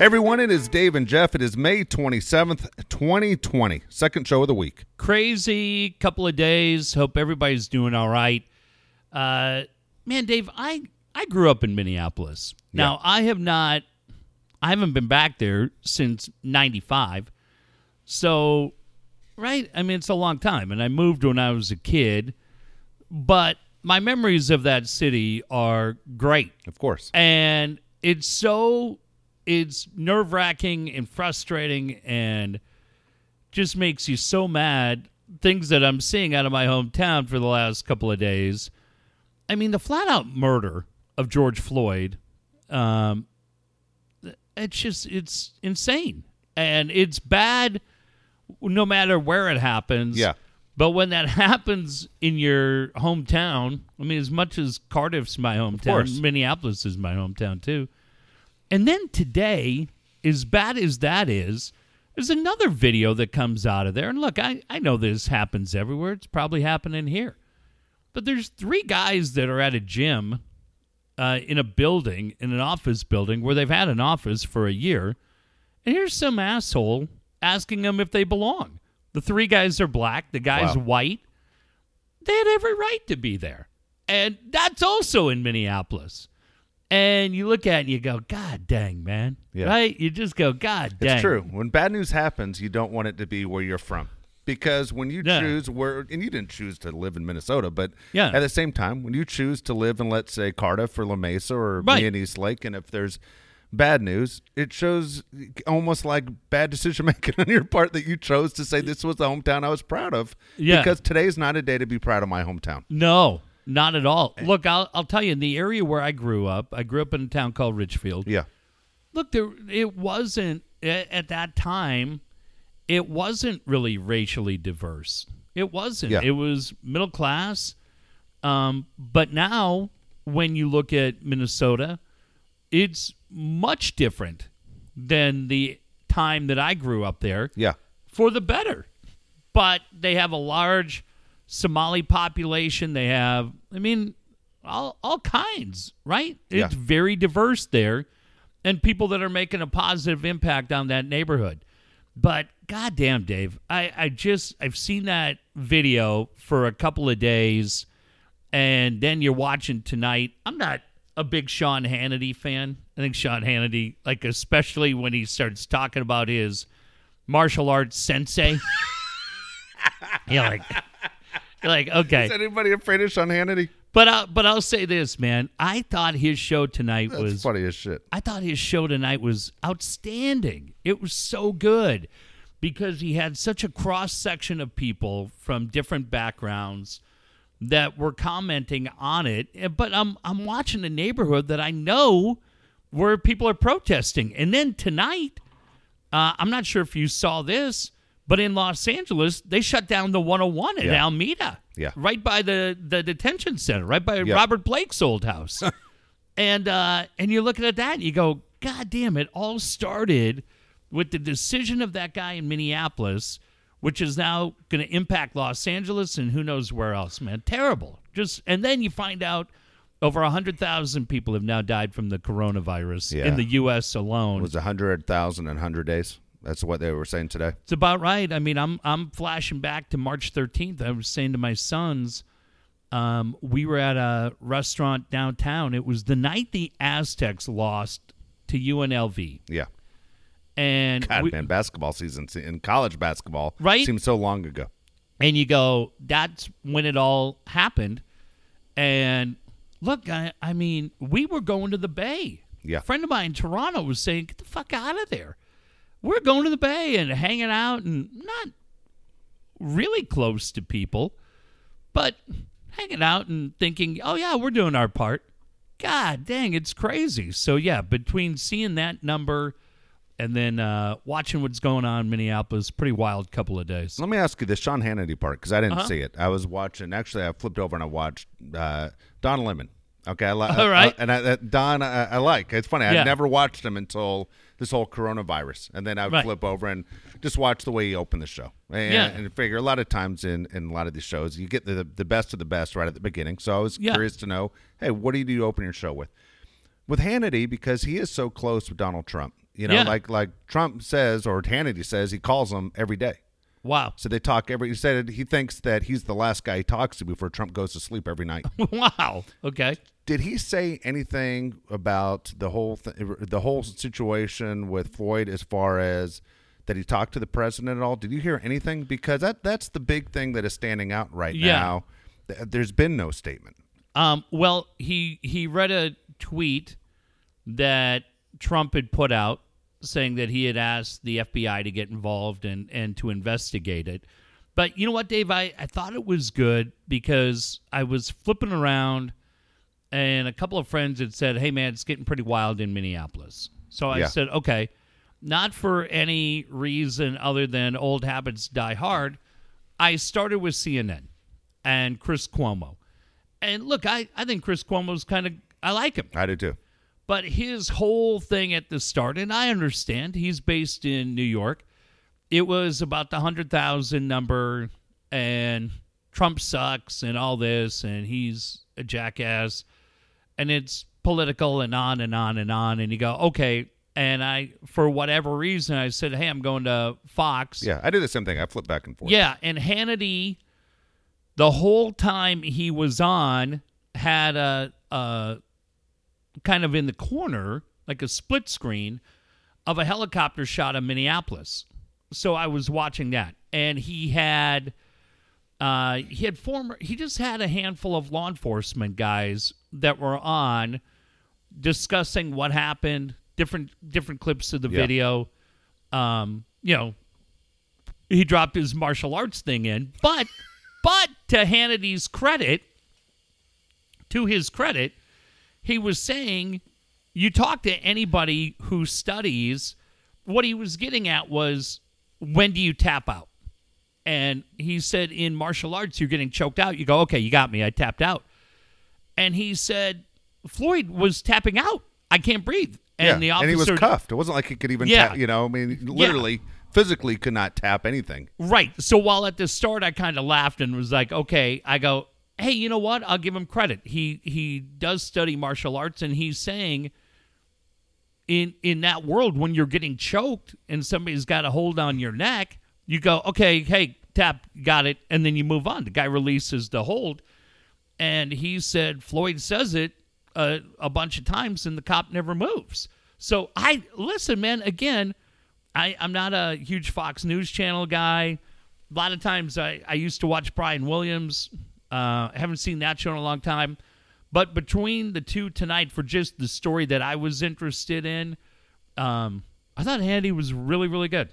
Everyone, it is Dave and Jeff. It is May 27th, 2020. Second show of the week. Crazy couple of days. Hope everybody's doing all right. Uh, man, Dave, I I grew up in Minneapolis. Now I have not, I haven't been back there since '95. So, right? I mean, it's a long time, and I moved when I was a kid. But my memories of that city are great Of course. and it's so it's nerve wracking and frustrating and just makes you so mad. Things that I'm seeing out of my hometown for the last couple of days. I mean, the flat out murder of George Floyd. Um, it's just it's insane and it's bad no matter where it happens. Yeah. But when that happens in your hometown, I mean, as much as Cardiff's my hometown, Minneapolis is my hometown too. And then today, as bad as that is, there's another video that comes out of there. And look, I, I know this happens everywhere. It's probably happening here. But there's three guys that are at a gym uh, in a building, in an office building, where they've had an office for a year. And here's some asshole asking them if they belong. The three guys are black, the guy's Wow. white. They had every right to be there. And that's also in Minneapolis. And you look at it and you go, God dang, man. Yeah. Right? You just go, God dang. It's true. When bad news happens, you don't want it to be where you're from. Because when you Yeah. choose where, and you didn't choose to live in Minnesota, but Yeah. at the same time, when you choose to live in, let's say, Cardiff or La Mesa or Right. me in East Lake, and if there's bad news, it shows almost like bad decision making on your part that you chose to say this was the hometown I was proud of. Yeah. Because today's not a day to be proud of my hometown. No, not at all. Look, I'll, I'll tell you, in the area where I grew up, I grew up in a town called Richfield. Yeah. look there it wasn't at, at that time it wasn't really racially diverse it wasn't Yeah. it was middle class um, but now when you look at minnesota it's much different than the time that i grew up there Yeah. for the better. But they have a large Somali population. They have, I mean, all all kinds, right? Yeah. It's very diverse there, and people that are making a positive impact on that neighborhood. But goddamn, Dave, I I just I've seen that video for a couple of days, and then you're watching tonight. I'm not a big Sean Hannity fan. I think Sean Hannity, like especially when he starts talking about his martial arts sensei. you're like, like, okay. Is anybody afraid of Sean Hannity? But I, but I'll say this, man. I thought his show tonight That's was funny as shit. I thought his show tonight was outstanding. It was so good because he had such a cross section of people from different backgrounds that were commenting on it. Eh, But I'm I'm watching a neighborhood that I know where people are protesting. And then tonight, uh, I'm not sure if you saw this, but in Los Angeles, they shut down the 101 at Yeah. Alameda. Yeah. Right by the, the detention center, right by Yeah. Robert Blake's old house. and uh, and you're looking at that and you go, God damn, it all started with the decision of that guy in Minneapolis, which is now going to impact Los Angeles and who knows where else, man. Terrible. Just and then you find out over 100,000 people have now died from the coronavirus Yeah. in the U.S. alone. It was 100,000 in 100 days. That's what they were saying today. It's about right. I mean, I'm I'm flashing back to March 13th. I was saying to my sons, um, we were at a restaurant downtown. It was the night the Aztecs lost to UNLV, Yeah. and God, we- man, basketball season in college basketball Right? seems so long ago. and you go, that's when it all happened. And look, I, I mean, we were going to the Bay. Yeah. A friend of mine in Toronto was saying, get the fuck out of there. We're going to the Bay and hanging out and not really close to people, but hanging out and thinking, oh, yeah, we're doing our part. God dang, it's crazy. So, yeah, between seeing that number and then uh, watching what's going on in Minneapolis, pretty wild couple of days. Let me ask you this Sean Hannity part because I didn't Uh-huh. see it. I was watching. Actually, I flipped over and I watched uh, Don Lemon. Okay, I like. All right. and I, uh, Don, I, I like. It's funny. Yeah. I never watched him until this whole coronavirus, and then I would Right. flip over and just watch the way he opened the show. And, Yeah. and figure a lot of times in, in a lot of these shows, you get the the best of the best right at the beginning. So I was Yeah. curious to know, hey, what do you do to open your show with? with Hannity because he is so close with Donald Trump. You know, Yeah. like like Trump says or Hannity says, he calls him every day. Wow. So they talk every. He said he thinks that he's the last guy he talks to before Trump goes to sleep every night. wow. Okay. Did he say anything about the whole th- the whole situation with Floyd as far as that he talked to the president at all? Did you hear anything? Because that that's the big thing that is standing out right Yeah. now. There's been no statement. Um, well, he he read a tweet that Trump had put out saying that he had asked the FBI to get involved and, and to investigate it. But you know what, Dave? I, I thought it was good because I was flipping around and a couple of friends had said, hey, man, it's getting pretty wild in Minneapolis. So I Yeah. said, okay, not for any reason other than old habits die hard. I started with CNN and Chris Cuomo. And look, I, I think Chris Cuomo's kind of, I like him. I do too. But his whole thing at the start, and I understand he's based in New York, it was about the 100,000 number, and Trump sucks, and all this, and he's a jackass, and it's political, and on and on and on. And you go, okay. And I, for whatever reason, I said, hey, I'm going to Fox. Yeah, I do the same thing. I flip back and forth. Yeah, and Hannity, the whole time he was on, had a, a kind of in the corner, like a split screen, of a helicopter shot of Minneapolis. So I was watching that, and he had. Uh, he had former. He just had a handful of law enforcement guys that were on, discussing what happened. Different different clips of the Yeah. video. Um, you know, he dropped his martial arts thing in, but but to Hannity's credit, to his credit, he was saying you talk to anybody who studies what he was getting at was when do you tap out? And he said in martial arts you're getting choked out. You go, "Okay, you got me. I tapped out." And he said Floyd was tapping out. I can't breathe. And yeah, the officer and he was cuffed. It wasn't like he could even, Yeah. tap, you know, I mean, literally, physically could not tap anything. Right. So while at the start I kind of laughed and was like, okay, I go, hey, you know what? I'll give him credit. He he does study martial arts, and he's saying in in that world when you're getting choked and somebody's got a hold on your neck, you go, okay, hey, tap, got it, and then you move on. The guy releases the hold, and he said Floyd says it a, a bunch of times, and the cop never moves. So I listen, man. Again, I, I'm not a huge Fox News Channel guy. A lot of times I, I used to watch Brian Williams. Uh, I haven't seen that show in a long time. But between the two tonight, for just the story that I was interested in, um, I thought Handy was really, really good.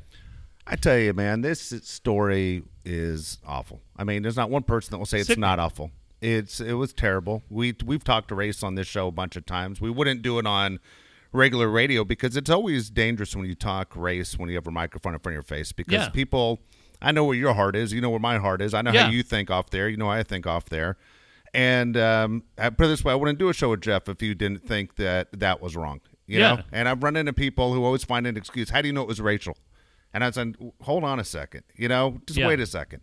I tell you, man, this story is awful. I mean, there's not one person that will say it's not awful. It's it was terrible. We we've talked to race on this show a bunch of times. We wouldn't do it on regular radio because it's always dangerous when you talk race when you have a microphone in front of your face because Yeah. people. I know where your heart is. You know where my heart is. I know Yeah. how you think off there. You know how I think off there. And um, I put it this way: I wouldn't do a show with Jeff if you didn't think that that was wrong. You Yeah. know. And I've run into people who always find an excuse. How do you know it was Rachel? And I said, hold on a second. You know, just Yeah. wait a second.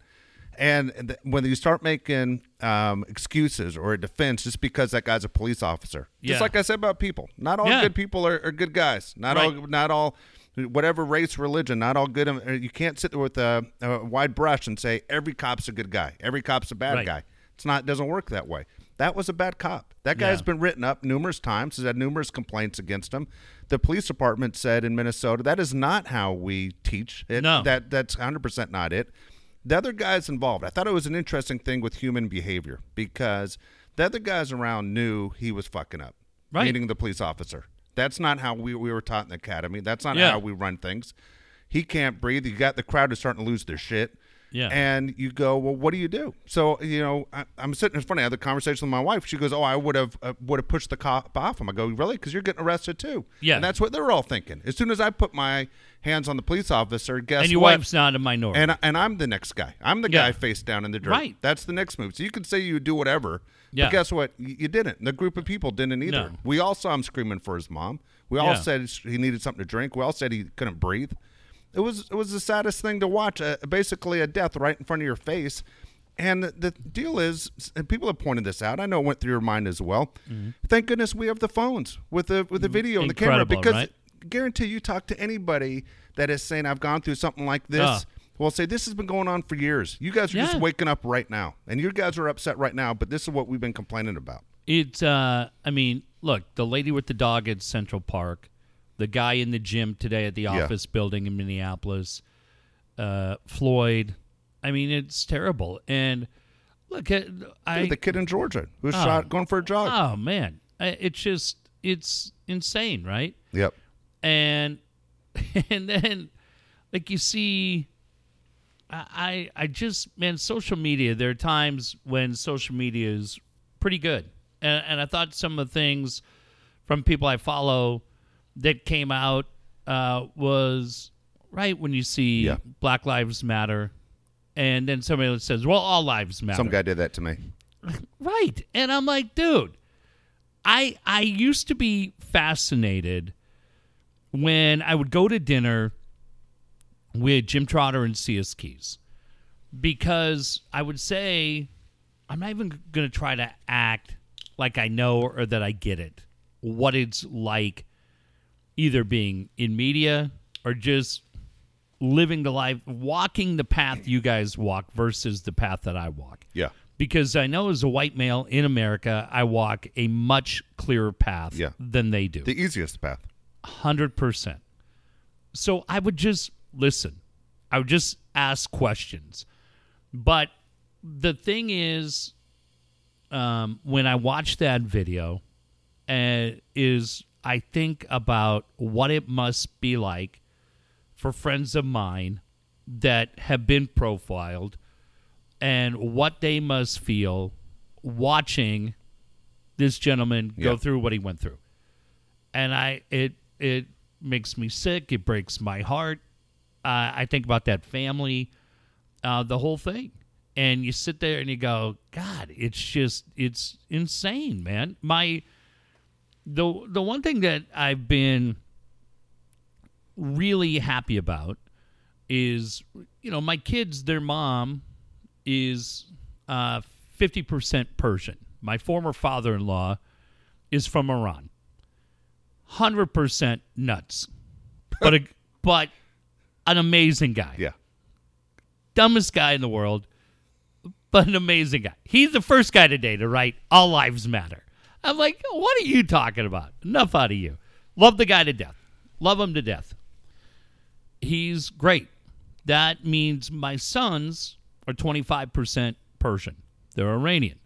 And th- when you start making um, excuses or a defense just because that guy's a police officer, just like I said about people, not all Yeah. good people are, are good guys. Not all, Right. not all, whatever race, religion, not all good. uh, You can't sit there with a, a wide brush and say every cop's a good guy, every cop's a bad Right. guy. It's not. It doesn't work that way. That was a bad cop. That guy yeah. been written up numerous times. Has had numerous complaints against him. The police department said in Minnesota that is not how we teach. It, No. that that's 100 percent not it. The other guys involved, I thought it was an interesting thing with human behavior because the other guys around knew he was fucking up, Right. meaning the police officer. That's not how we, we were taught in the academy. That's not Yeah. how we run things. He can't breathe. You got the crowd is starting to lose their shit. Yeah. And you go, well, what do you do? So you know, I, I'm sitting. It's funny. I had the conversation with my wife. She goes, "Oh, I would have uh, would have pushed the cop off him." I go, "Really? Because you're getting arrested too." Yeah. And that's what they're all thinking. As soon as I put my hands on the police officer, guess and your what? wife's not a minority. and and I'm the next guy. I'm the Yeah. guy face down in the dirt. Right. That's the next move. So you could say you do whatever, Yeah. but guess what? You, you didn't. The group of people didn't either. No. We all saw him screaming for his mom. We all Yeah. said he needed something to drink. We all said he couldn't breathe. It was it was the saddest thing to watch. Uh, basically, a death right in front of your face. And the, the deal is, and people have pointed this out. I know it went through your mind as well. Thank goodness we have the phones with the with the video and the camera Mm-hmm. Because right? guarantee you talk to anybody that is saying I've gone through something like this. Uh. Well, say this has been going on for years. You guys are just waking up right now, and you guys are upset right now. But this is what we've been complaining about. It's uh I mean, look, the lady with the dog at Central Park, the guy in the gym today at the Yeah. office building in Minneapolis, uh Floyd. I mean, it's terrible. And look at I the kid in Georgia who Oh. shot going for a jog. Oh man. It's just it's insane, right? Yep. and and then like you see I I I just man social media there are times when social media is pretty good and, and I thought some of the things from people I follow that came out uh, was right when you see Yeah. Black Lives Matter and then somebody else says well all lives matter Some guy did that to me. Right. And I'm like, dude, I I used to be fascinated when I would go to dinner with Jim Trotter and C.S. Keys because I would say, I'm not even going to try to act like I know or that I get it, what it's like either being in media or just living the life, walking the path you guys walk versus the path that I walk Yeah. because I know as a white male in America, I walk a much clearer path Yeah. than they do. The easiest path. Hundred percent. So I would just listen. I would just ask questions. But the thing is, um, when I watch that video, uh, is I think about what it must be like for friends of mine that have been profiled and what they must feel watching this gentleman go Yeah. through what he went through. And I it it makes me sick, it breaks my heart. Uh, I think about that family, uh, the whole thing. And you sit there and you go, God, it's just it's insane, man. My the the one thing that I've been really happy about is you know my kids their mom is uh, 50% persian my former father-in-law is from iran 100% nuts but a, but an amazing guy Yeah. dumbest guy in the world, but an amazing guy. He's the first guy today to write "All Lives Matter." I'm like, what are you talking about? Enough out of you. Love the guy to death. Love him to death. He's great. That means my sons are 25% Persian. They're Iranian.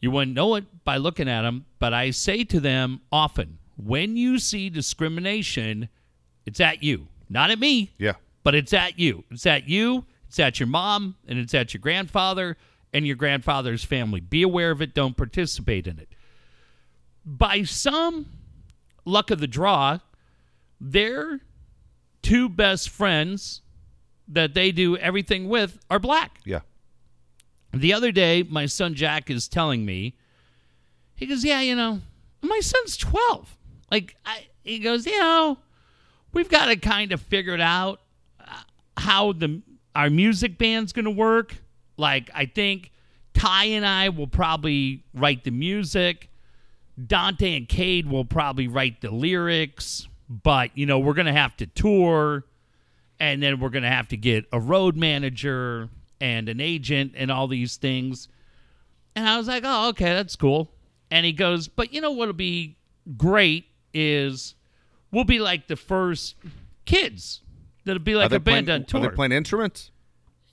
You wouldn't know it by looking at them, but I say to them often, when you see discrimination, it's at you, not at me Yeah. but it's at you. It's at you, it's at your mom, and it's at your grandfather and your grandfather's family. Be aware of it, don't participate in it. By some luck of the draw, their two best friends that they do everything with are black. Yeah. The other day, my son Jack is telling me, he goes, Yeah, you know, my son's 12. Like, I, he goes, You know, we've got to kind of figure it out uh, how the our music band's going to work. Like, I think Ty and I will probably write the music. Dante and Cade will probably write the lyrics, but you know, we're going to have to tour and then we're going to have to get a road manager and an agent and all these things. And I was like, "Oh, okay, that's cool." And he goes, "But you know what'll be great is we'll be like the first kids that'll be like a band playing, on tour." are they playing instruments?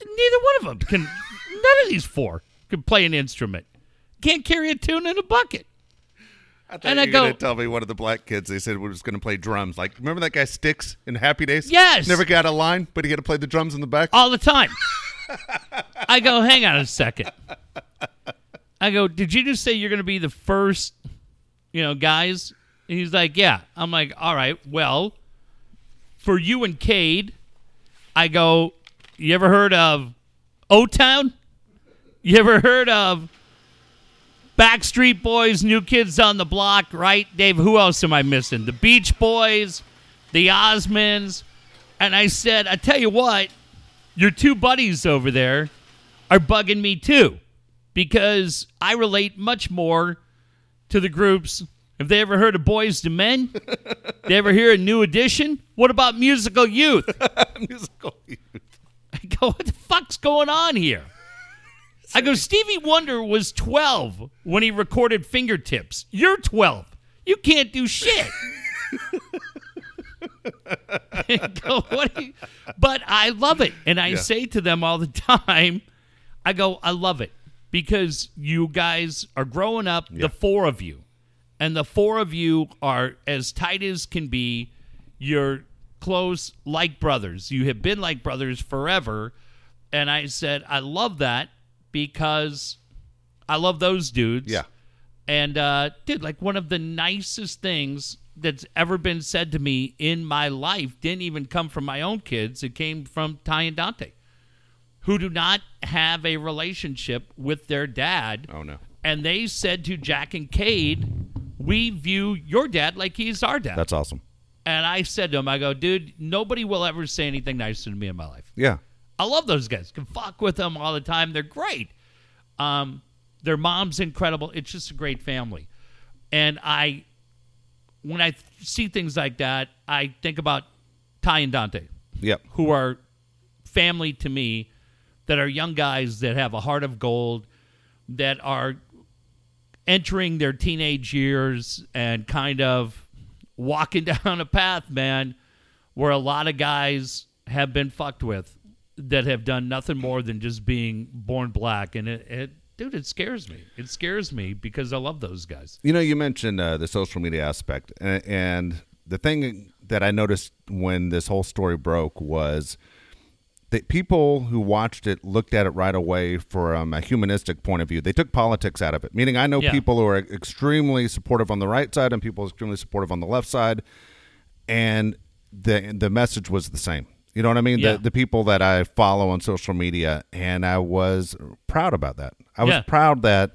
Neither one of them can. none of these four can play an instrument. Can't carry a tune in a bucket. I thought And you I were gonna go- tell me one of the black kids they said was going to play drums. Like, remember that guy Sticks in Happy Days? Yes. Never got a line, but he had to play the drums in the back. all the time. I go, hang on a second. I go, did you just say you're going to be the first, you know, guys? And he's like, yeah. I'm like, all right, well, for you and Cade, I go, you ever heard of O Town? You ever heard of Backstreet Boys, New Kids on the Block, right? Dave, who else am I missing? The Beach Boys, the Osmonds. And I said, I tell you what, your two buddies over there are bugging me too because I relate much more to the groups Have they ever heard of Boyz II Men? they ever hear a New Edition? What about Musical Youth? Musical youth. I go, what the fuck's going on here? I go, Stevie Wonder was 12 when he recorded Fingertips. You're 12. You can't do shit. Go, you? But I love it. And I Yeah. say to them all the time, I go, I love it because you guys are growing up, Yeah. the four of you. And the four of you are as tight as can be. You're close like brothers. You have been like brothers forever. And I said, I love that because I love those dudes. Yeah. And uh, dude, like one of the nicest things that's ever been said to me in my life didn't even come from my own kids. It came from Ty and Dante, who do not have a relationship with their dad. Oh no. And they said to Jack and Cade, We view your dad like he's our dad. That's awesome. and I said to him, I go, dude, nobody will ever say anything nicer to me in my life. Yeah. I love those guys. Can fuck with them all the time. They're great. Um, their mom's incredible. It's just a great family. And I, when I th- see things like that, I think about Ty and Dante, Yep. who are family to me, that are young guys that have a heart of gold, that are entering their teenage years and kind of walking down a path, man, where a lot of guys have been fucked with that have done nothing more than just being born black. And it, it dude, it scares me. It scares me because I love those guys. You know, you mentioned uh, the social media aspect, and, and the thing that I noticed when this whole story broke was that people who watched it looked at it right away from a humanistic point of view. They took politics out of it, meaning I know Yeah. people who are extremely supportive on the right side and people extremely supportive on the left side, and the the message was the same. You know what I mean? Yeah. The the people that I follow on social media, and I was proud about that. I was Yeah. proud that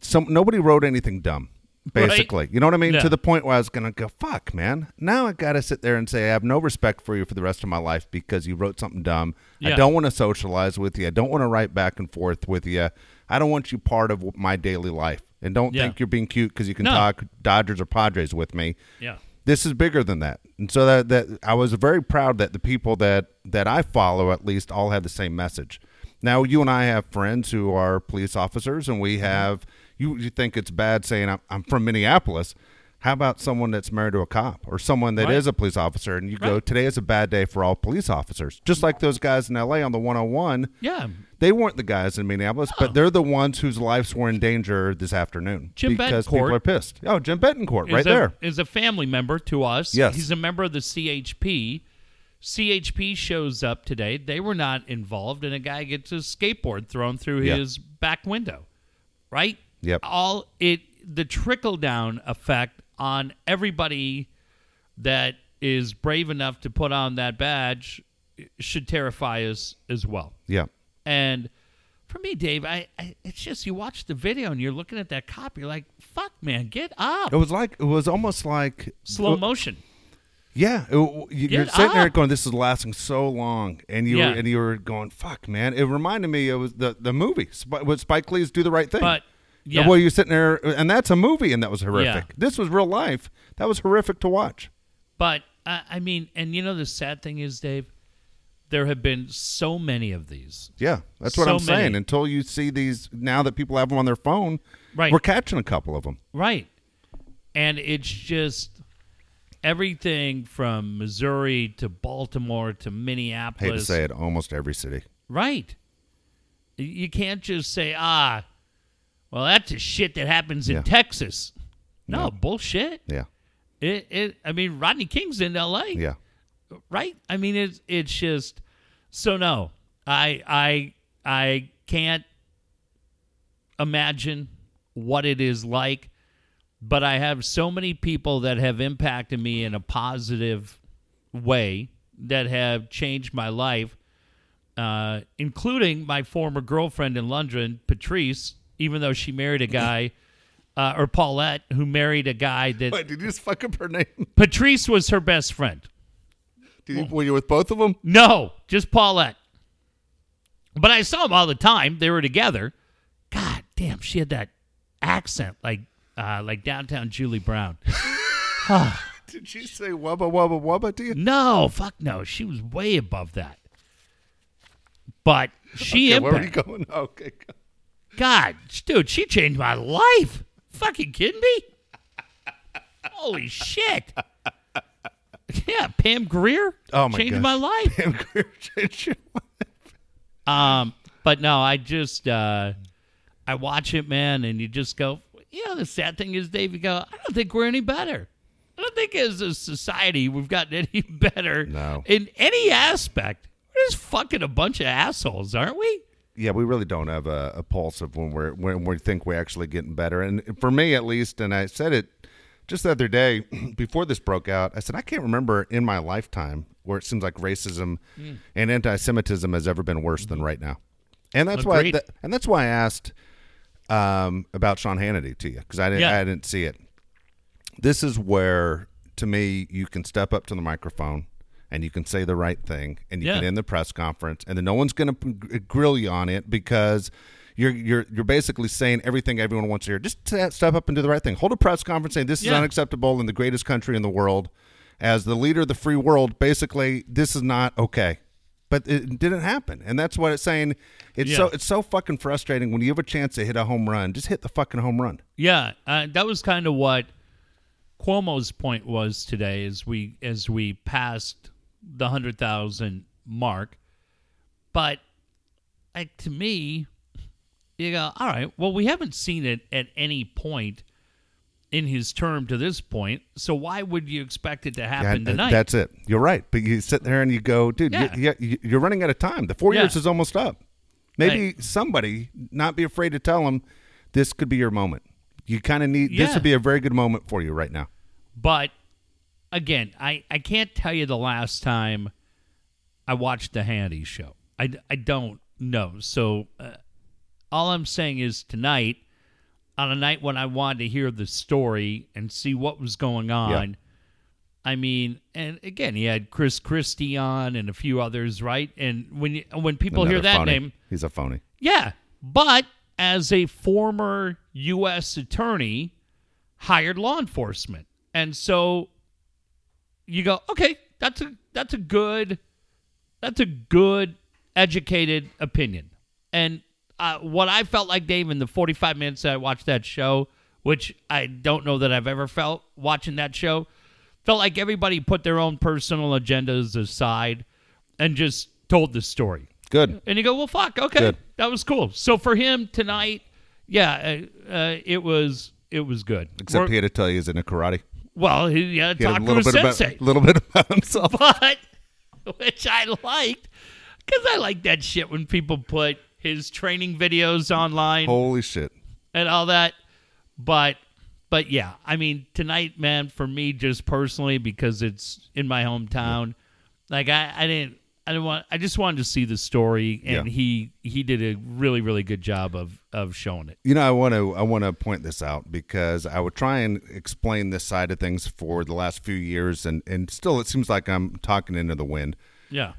some nobody wrote anything dumb. Right. Basically, you know what I mean? Yeah. To the point where I was gonna go, "Fuck, man!" Now I gotta sit there and say I have no respect for you for the rest of my life because you wrote something dumb. I don't want to socialize with you. I don't want to write back and forth with you. I don't want you part of my daily life. And don't think you're being cute because you can No. talk Dodgers or Padres with me Yeah. This is bigger than that. And so that, that i was very proud that the people that that i follow at least all had the same message. Now you and i have friends who are police officers and we have you, you think it's bad saying I'm, I'm from minneapolis how about someone that's married to a cop or someone that is Right. a police officer and you go today is a bad day for all police officers just like those guys in la on the 101 Yeah. they weren't the guys in Minneapolis, but they're the ones whose lives were in danger this afternoon Jim because Betancourt people are pissed. Oh, Jim Betancourt, is right a, there. is a family member to us. Yes. He's a member of the CHP. CHP shows up today. They were not involved, and a guy gets his skateboard thrown through Yeah. his back window. Right? Yep. All it the trickle down effect on everybody that is brave enough to put on that badge should terrify us as well. Yeah. And for me, Dave, I, I it's just you watch the video and you're looking at that cop, you're like, "Fuck, man, get up!" It was like it was almost like Slow uh, motion. Yeah, it- you- you're sitting there going, "This is lasting so long," and you Yeah. were, and you were going, "Fuck, man!" It reminded me it was the the movie Sp- with Spike Lee's "Do the Right Thing." But yeah. well, you're sitting there, and that's a movie, and that was horrific. Yeah. This was real life. That was horrific to watch. but uh, I mean, and you know the sad thing is, Dave, there have been so many of these. Yeah, that's what So I'm saying. many. Until you see these, now that people have them on their phone, Right. we're catching a couple of them. Right. And it's just everything from Missouri to Baltimore to Minneapolis. I Hate to say it, almost every city. Right. You can't just say, ah, well, that's a shit that happens in Yeah. Texas. No, No. bullshit. Yeah, It, it, I mean, Rodney King's in L.A. yeah, right? I mean, it's it's just so no. I I I can't imagine what it is like, but I have so many people that have impacted me in a positive way that have changed my life, uh, including my former girlfriend in London, Patrice. Even though she married a guy, uh, or Paulette, who married a guy that Wait, did you just fuck up her name? Patrice was her best friend. Did you, were you with both of them? No, just Paulette. But I saw them all the time. They were together. God damn, she had that accent like uh, like downtown Julie Brown. Did she say wubba wubba wubba to you? No, fuck no. She was way above that. But she Yeah, where were you going? Okay. go. God, dude, she changed my life. Fucking kidding me? Holy shit. Yeah, Pam Grier Oh, my changed gosh. my life. Pam Grier changed your life. Um, but no, I just uh, I watch it, man, and you just go, you know, the sad thing is, Dave, you go, I don't think we're any better. I don't think as a society we've gotten any better No. in any aspect. We're just fucking a bunch of assholes, aren't we? Yeah, we really don't have a, a pulse of when we're when we think we're actually getting better. And for me, at least, and I said it just the other day before this broke out. I said I can't remember in my lifetime where it seems like racism and anti-Semitism has ever been worse than right now. And that's why, Agreed. that, and that's why I asked um, about Sean Hannity to you because I didn't, Yeah. I didn't see it. This is where, to me, you can step up to the microphone and you can say the right thing and you Yeah. can end the press conference and then no one's going to grill you on it because you're you're you're basically saying everything everyone wants to hear. Just step up and do the right thing. Hold a press conference saying this is Yeah. unacceptable in the greatest country in the world. As the leader of the free world, basically, this is not okay. But it didn't happen, and that's what it's saying. It's so it's so fucking frustrating when you have a chance to hit a home run. Just hit the fucking home run. Yeah, uh, that was kind of what Cuomo's point was today as we as we passed the hundred thousand mark. But like to me, you go, all right. Well, we haven't seen it at any point in his term to this point. So why would you expect it to happen Yeah, tonight? That's it. You're right. But you sit there and you go, dude, Yeah. you, you're running out of time. The four Yeah. years is almost up. Maybe Right. somebody not be afraid to tell them this could be your moment. You kind of need this would be a very good moment for you right now. But again, I, I can't tell you the last time I watched the Hannity show. I, I don't know. So uh, all I'm saying is tonight, on a night when I wanted to hear the story and see what was going on, I mean, and again, he had Chris Christie on and a few others, right? And when you, when people hear that phony. name, he's a phony. yeah, but as a former U.S. attorney, hired law enforcement, and so you go, okay, that's a that's a good that's a good educated opinion. And uh, what I felt like, Dave, in the 45 minutes that I watched that show, which I don't know that I've ever felt watching that show, felt like everybody put their own personal agendas aside and just told the story. Good. And you go, well, fuck, okay, Good. that was cool. So for him tonight, yeah, uh, uh, it was it was good. Except We're- he had to tell you he's in a karate. Well, he He a to little his bit sensei, about little bit about himself. but which I liked because I like that shit when people put his training videos online Holy shit. and all that. But but yeah, I mean tonight, man, for me just personally because it's in my hometown. Like I, I didn't I didn't want I just wanted to see the story and Yeah. he he did a really really good job of of showing it. You know, I want to I want to point this out because I would try and explain this side of things for the last few years, and and still it seems like I'm talking into the wind. Yeah.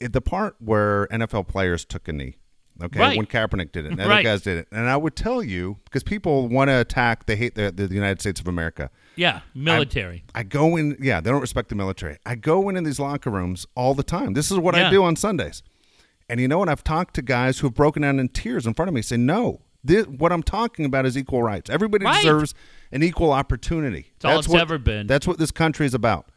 It- the part where NFL players took a knee, okay, Right. when Kaepernick did it, and other Right. guys did it, and I would tell you because people want to attack, they hate the, the United States of America. Yeah, military. I go in, yeah, they don't respect the military. I go in in these locker rooms all the time. This is what I do on Sundays. And you know what? I've talked to guys who have broken down in tears in front of me, say, "No, this, what I'm talking about is equal rights. Everybody Right. deserves an equal opportunity. It's all That's it's what, ever been. That's what this country is about.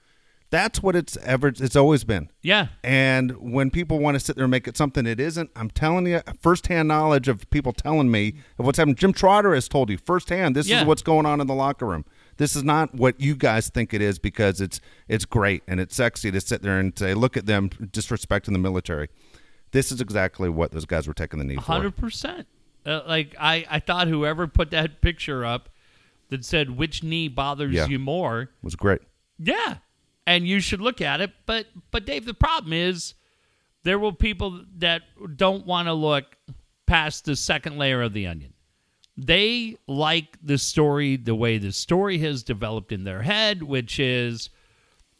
That's what it's ever. It's always been. yeah. And when people want to sit there and make it something it isn't, I'm telling you, firsthand knowledge of people telling me of what's happening. Jim Trotter has told you firsthand. This Yeah. is what's going on in the locker room. This is not what you guys think it is because it's it's great and it's sexy to sit there and say, look at them disrespecting the military. This is exactly what those guys were taking the knee for. Hundred percent. Uh, like I, I thought whoever put that picture up that said which knee bothers Yeah. you more. It was great. Yeah, and you should look at it. But but Dave, the problem is there will people that don't want to look past the second layer of the onion. They like the story the way the story has developed in their head, which is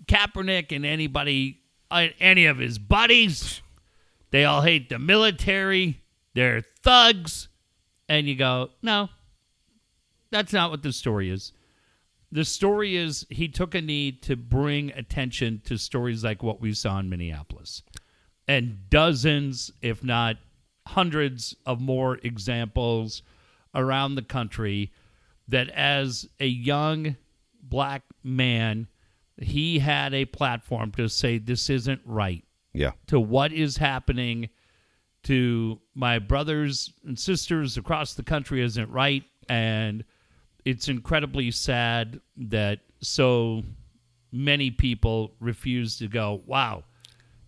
Kaepernick and anybody, uh, any of his buddies. They all hate the military. They're thugs. And you go, no, that's not what the story is. The story is he took a knee to bring attention to stories like what we saw in Minneapolis. And dozens, if not hundreds of more examples around the country that as a young black man, he had a platform to say this isn't right Yeah. to what is happening to my brothers and sisters across the country isn't right and it's incredibly sad that so many people refuse to go wow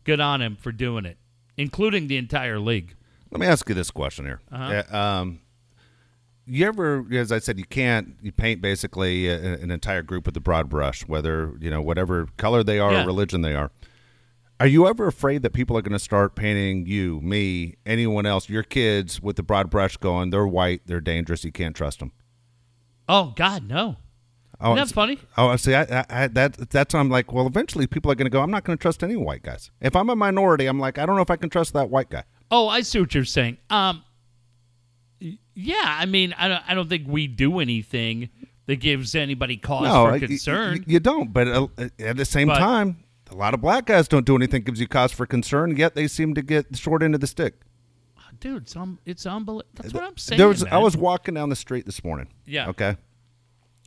good on him for doing it including the entire league Let me ask you this question here. Uh-huh. Uh, um, you ever, as I said, you can't you paint basically a, an entire group with a broad brush, whether you know whatever color they are Yeah. or religion they are. Are you ever afraid that people are going to start painting you, me, anyone else, your kids with the broad brush, going, they're white, they're dangerous, you can't trust them? oh god no Oh, isn't that funny Oh, see, I, I, I, that that's I'm like, well, eventually people are going to go. I'm not going to trust any white guys. If I'm a minority, I'm like, I don't know if I can trust that white guy. Oh, I see what you're saying. Um, yeah, I mean, I don't, I don't think we do anything that gives anybody cause for y- y- concern. y- you don't. But uh, at the same But- time, a lot of black guys don't do anything gives you cause for concern. Yet they seem to get the short end of the stick. Dude, it's um, it's unbelievable. That's what I'm saying. There was I was walking down the street this morning. Yeah. Okay.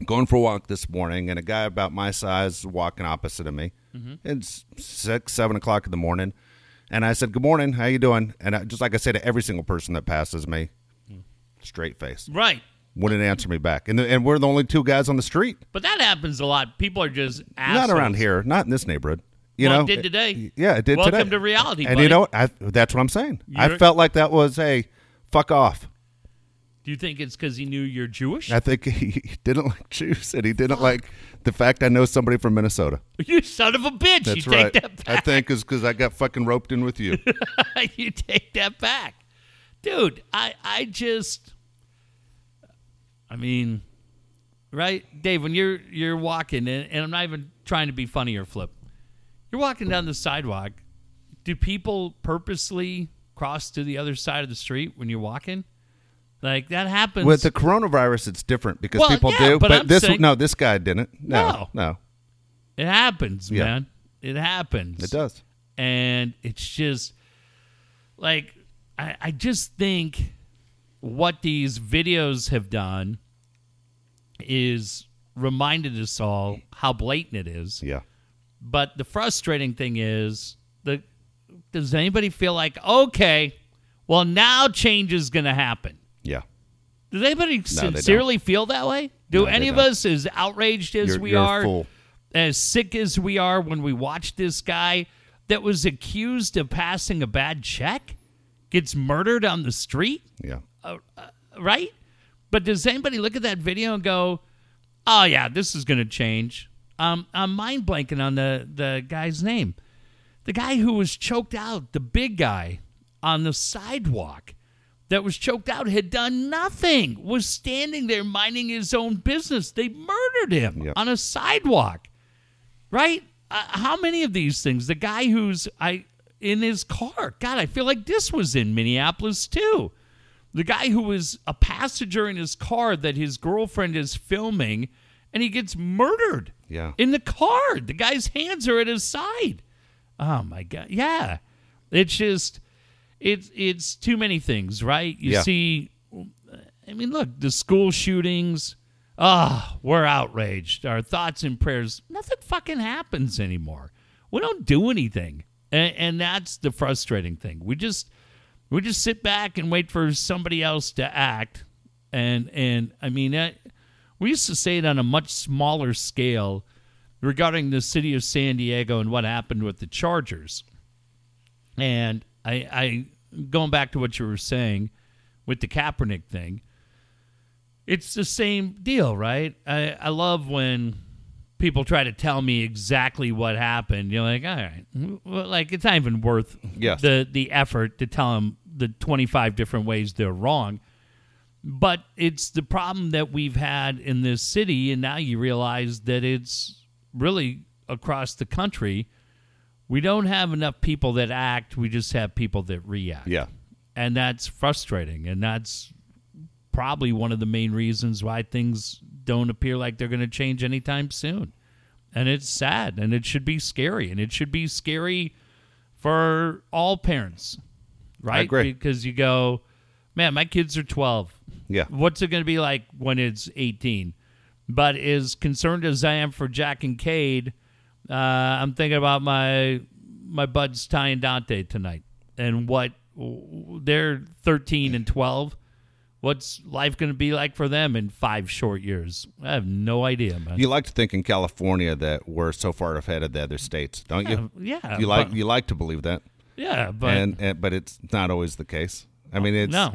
Going for a walk this morning, and a guy about my size walking opposite of me. Mm-hmm. It's six, seven o'clock in the morning, and I said, "Good morning. How you doing?" And I, just like I say to every single person that passes me, Mm. straight face, right, wouldn't answer me back. And and we're the only two guys on the street. but that happens a lot. People are just assholes. Not around here. Not in this neighborhood. You Well, know, it did today. Yeah, it did Welcome today. to reality, And buddy. you know what? I, that's what I'm saying. I You're- felt like that was a fuck off. Do you think it's because he knew you're Jewish? I think he didn't like Jews, and he didn't like the fact I know somebody from Minnesota. you son of a bitch! That's you right. take that back. I back. think is because I got fucking roped in with you. you take that back, dude. I I just, I mean, right, Dave. When you're you're walking, and, and I'm not even trying to be funny or flip. You're walking down the sidewalk. Do people purposely cross to the other side of the street when you're walking? Like that happens. with the coronavirus, it's different because Well, people yeah, do. but I'm this saying- no, this guy didn't. No, No. no, it happens, Yeah. man. It happens. it does. and it's just like I, I just think what these videos have done is reminded us all how blatant it is. Yeah, But the frustrating thing is the does anybody feel like okay, well now change is going to happen? yeah. Does anybody don't. sincerely feel that way? Do No, any of us as outraged as You're- we you're are, as sick as we are when we watch this guy that was accused of passing a bad check gets murdered on the street, Yeah, uh, uh, right? But does anybody look at that video and go, "Oh yeah, this is going to change"? Um, I'm mind blanking on the the guy's name, the guy who was choked out, the big guy on the sidewalk that was choked out had done nothing, was standing there minding his own business. They murdered him Yep. on a sidewalk, right? Uh, how many of these things? The guy who's I in his car. God, I feel like this was in Minneapolis too. The guy who was a passenger in his car that his girlfriend is filming, and he gets murdered. Yeah. in the card, The guy's hands are at his side. Oh my god, yeah. It's just it's it's too many things, right? You Yeah. see I mean, look, the school shootings, ah, we're outraged. Our thoughts and prayers, nothing fucking happens anymore. We don't do anything. And, and that's the frustrating thing. We just we just sit back and wait for somebody else to act. And and I mean, uh, we used to say it on a much smaller scale regarding the city of San Diego and what happened with the Chargers. And I, I going back to what you were saying with the Kaepernick thing, it's the same deal, right? I, I love when people try to tell me exactly what happened. You're like, all right, well, like it's not even worth Yes. the the effort to tell them the 25 different ways they're wrong. But it's the problem that we've had in this city, and now you realize that it's really across the country. We don't have enough people that act. We just have people that react yeah. and that's frustrating and that's probably one of the main reasons why things don't appear like they're going to change anytime soon. And it's sad and it should be scary and it should be scary for all parents. Right? agree. Because you go, man, my kids are 12. Yeah. What's it going to be like when it's 18? But as concerned as I am for Jack and Cade, uh, I'm thinking about my my buds Ty and Dante tonight and what they're 13 and 12. What's life going to be like for them in five short years? I have no idea, man. You like to think in California that we're so far ahead of the other states, don't you? yeah, You like but- you like to believe that, yeah, but and, and but it's not always the case. I mean, it's no.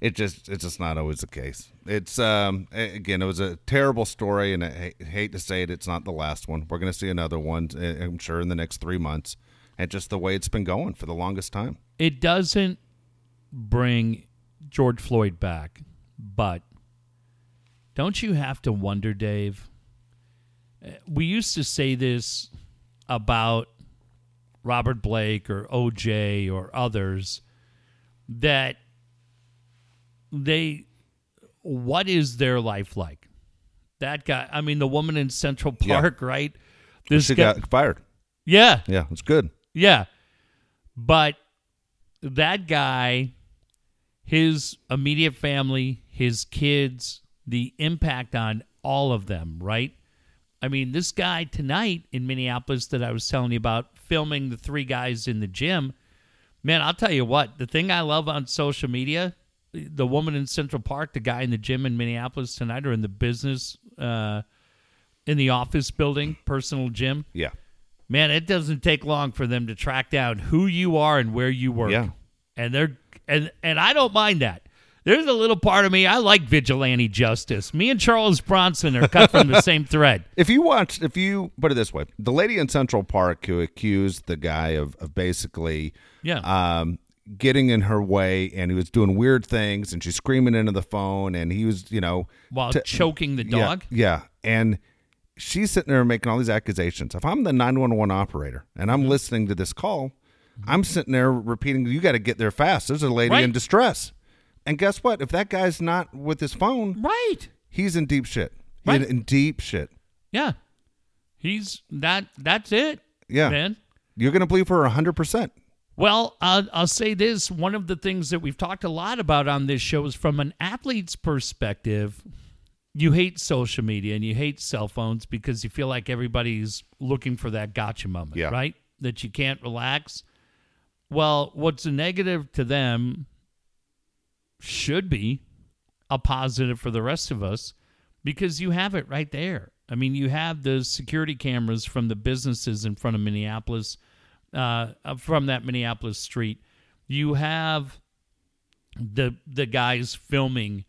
It just it's just not always the case. It's um again, it was a terrible story, and I hate to say it, it's not the last one. We're going to see another one, uh, I'm sure, in the next three months, and just the way it's been going for the longest time. it doesn't bring George Floyd back, but don't you have to wonder, Dave? Uh, We used to say this about Robert Blake or OJ or others that they what is their life like? That guy, I mean the woman in Central Yeah. Park, right? This She guy, got fired. yeah, Yeah, it's good. yeah. But that guy, his immediate family, his kids, the impact on all of them, right? I mean, this guy tonight in Minneapolis that I was telling you about, filming the three guys in the gym, man, I'll tell you what, the thing I love on social media, the woman in Central Park, the guy in the gym in Minneapolis tonight, or in the business, uh, in the office building, personal gym, Yeah, man, it doesn't take long for them to track down who you are and where you work. Yeah. And they're and and I don't mind that. There's a little part of me I like vigilante justice. Me and Charles Bronson are cut from the same thread. If you watch, if you put it this way, the lady in Central Park who accused the guy of, of basically Yeah. um, getting in her way and he was doing weird things and she's screaming into the phone and he was, you know, While t- choking the dog. Yeah. And she's sitting there making all these accusations. If I'm the 911 operator and Mm-hmm. I'm listening to this call, I'm sitting there repeating, you got to get there fast. There's a lady Right. in distress. And guess what? If that guy's not with his phone, Right. he's in deep shit. He's Right. in, in deep shit. Yeah. He's that that's it. Yeah. Man. You're going to believe her 100%. Well, I'll, I'll say this. One of the things that we've talked a lot about on this show is from an athlete's perspective, you hate social media and you hate cell phones because you feel like everybody's looking for that gotcha moment, Yeah. right? That you can't relax. Well, what's a negative to them should be a positive for the rest of us because you have it right there. I mean, you have the security cameras from the businesses in front of Minneapolis, uh, uh, from that Minneapolis street. You have the the guys filming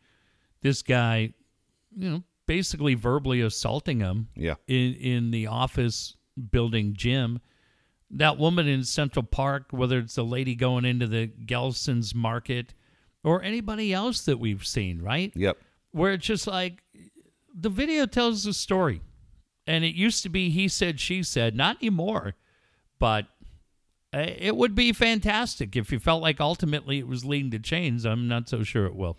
this guy, you know, basically verbally assaulting him Yeah. in in the office building gym. That woman in Central Park, whether it's the lady going into the Gelson's market or anybody else that we've seen, right? Yep. Where it's just like the video tells the story. And it used to be he said, she said, not anymore. But it would be fantastic if you felt like ultimately it was leading to change. I'm not so sure it will.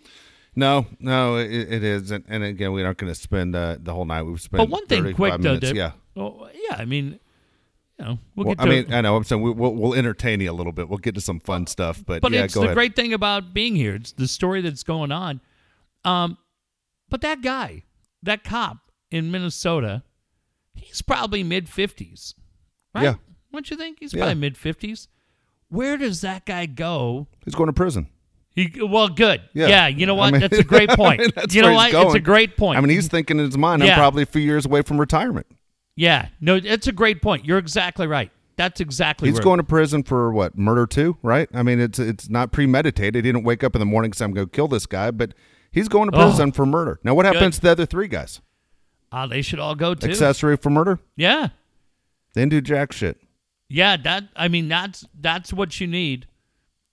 No, no, it, it is, and, and again, we're not going to spend uh, the whole night. We've spent. But one thing 35 quick, though, minutes. Dave. yeah. Oh, yeah, I mean, you know, we'll, Well, I mean, I know. I'm saying we, we'll, we'll entertain you a little bit. We'll get to some fun stuff, but, But yeah, it's the ahead. great thing about being here. It's the story that's going on. Um, but that guy, that cop in Minnesota, he's probably mid fifties, right? Yeah. Don't you think he's Yeah. probably mid fifties? Where does that guy go? He's going to prison. He well, good. Yeah. Yeah, you know I what? mean- that's a great I point. mean, that's you know where what? he's It's a going. great point. I mean, he's thinking in his mind, Yeah. I'm probably a few years away from retirement. yeah, no, it's a great point. You're exactly right. That's exactly right. He's where- going to prison for what murder too, right? I mean, it's it's not premeditated. He didn't wake up in the morning and say, "I'm going to kill this guy," but he's going to Oh. prison for murder. Now, what happens to the other three guys? Ah, they should all go too. Accessory for murder? yeah, They didn't do jack shit. Yeah. That I mean, that's that's what you need.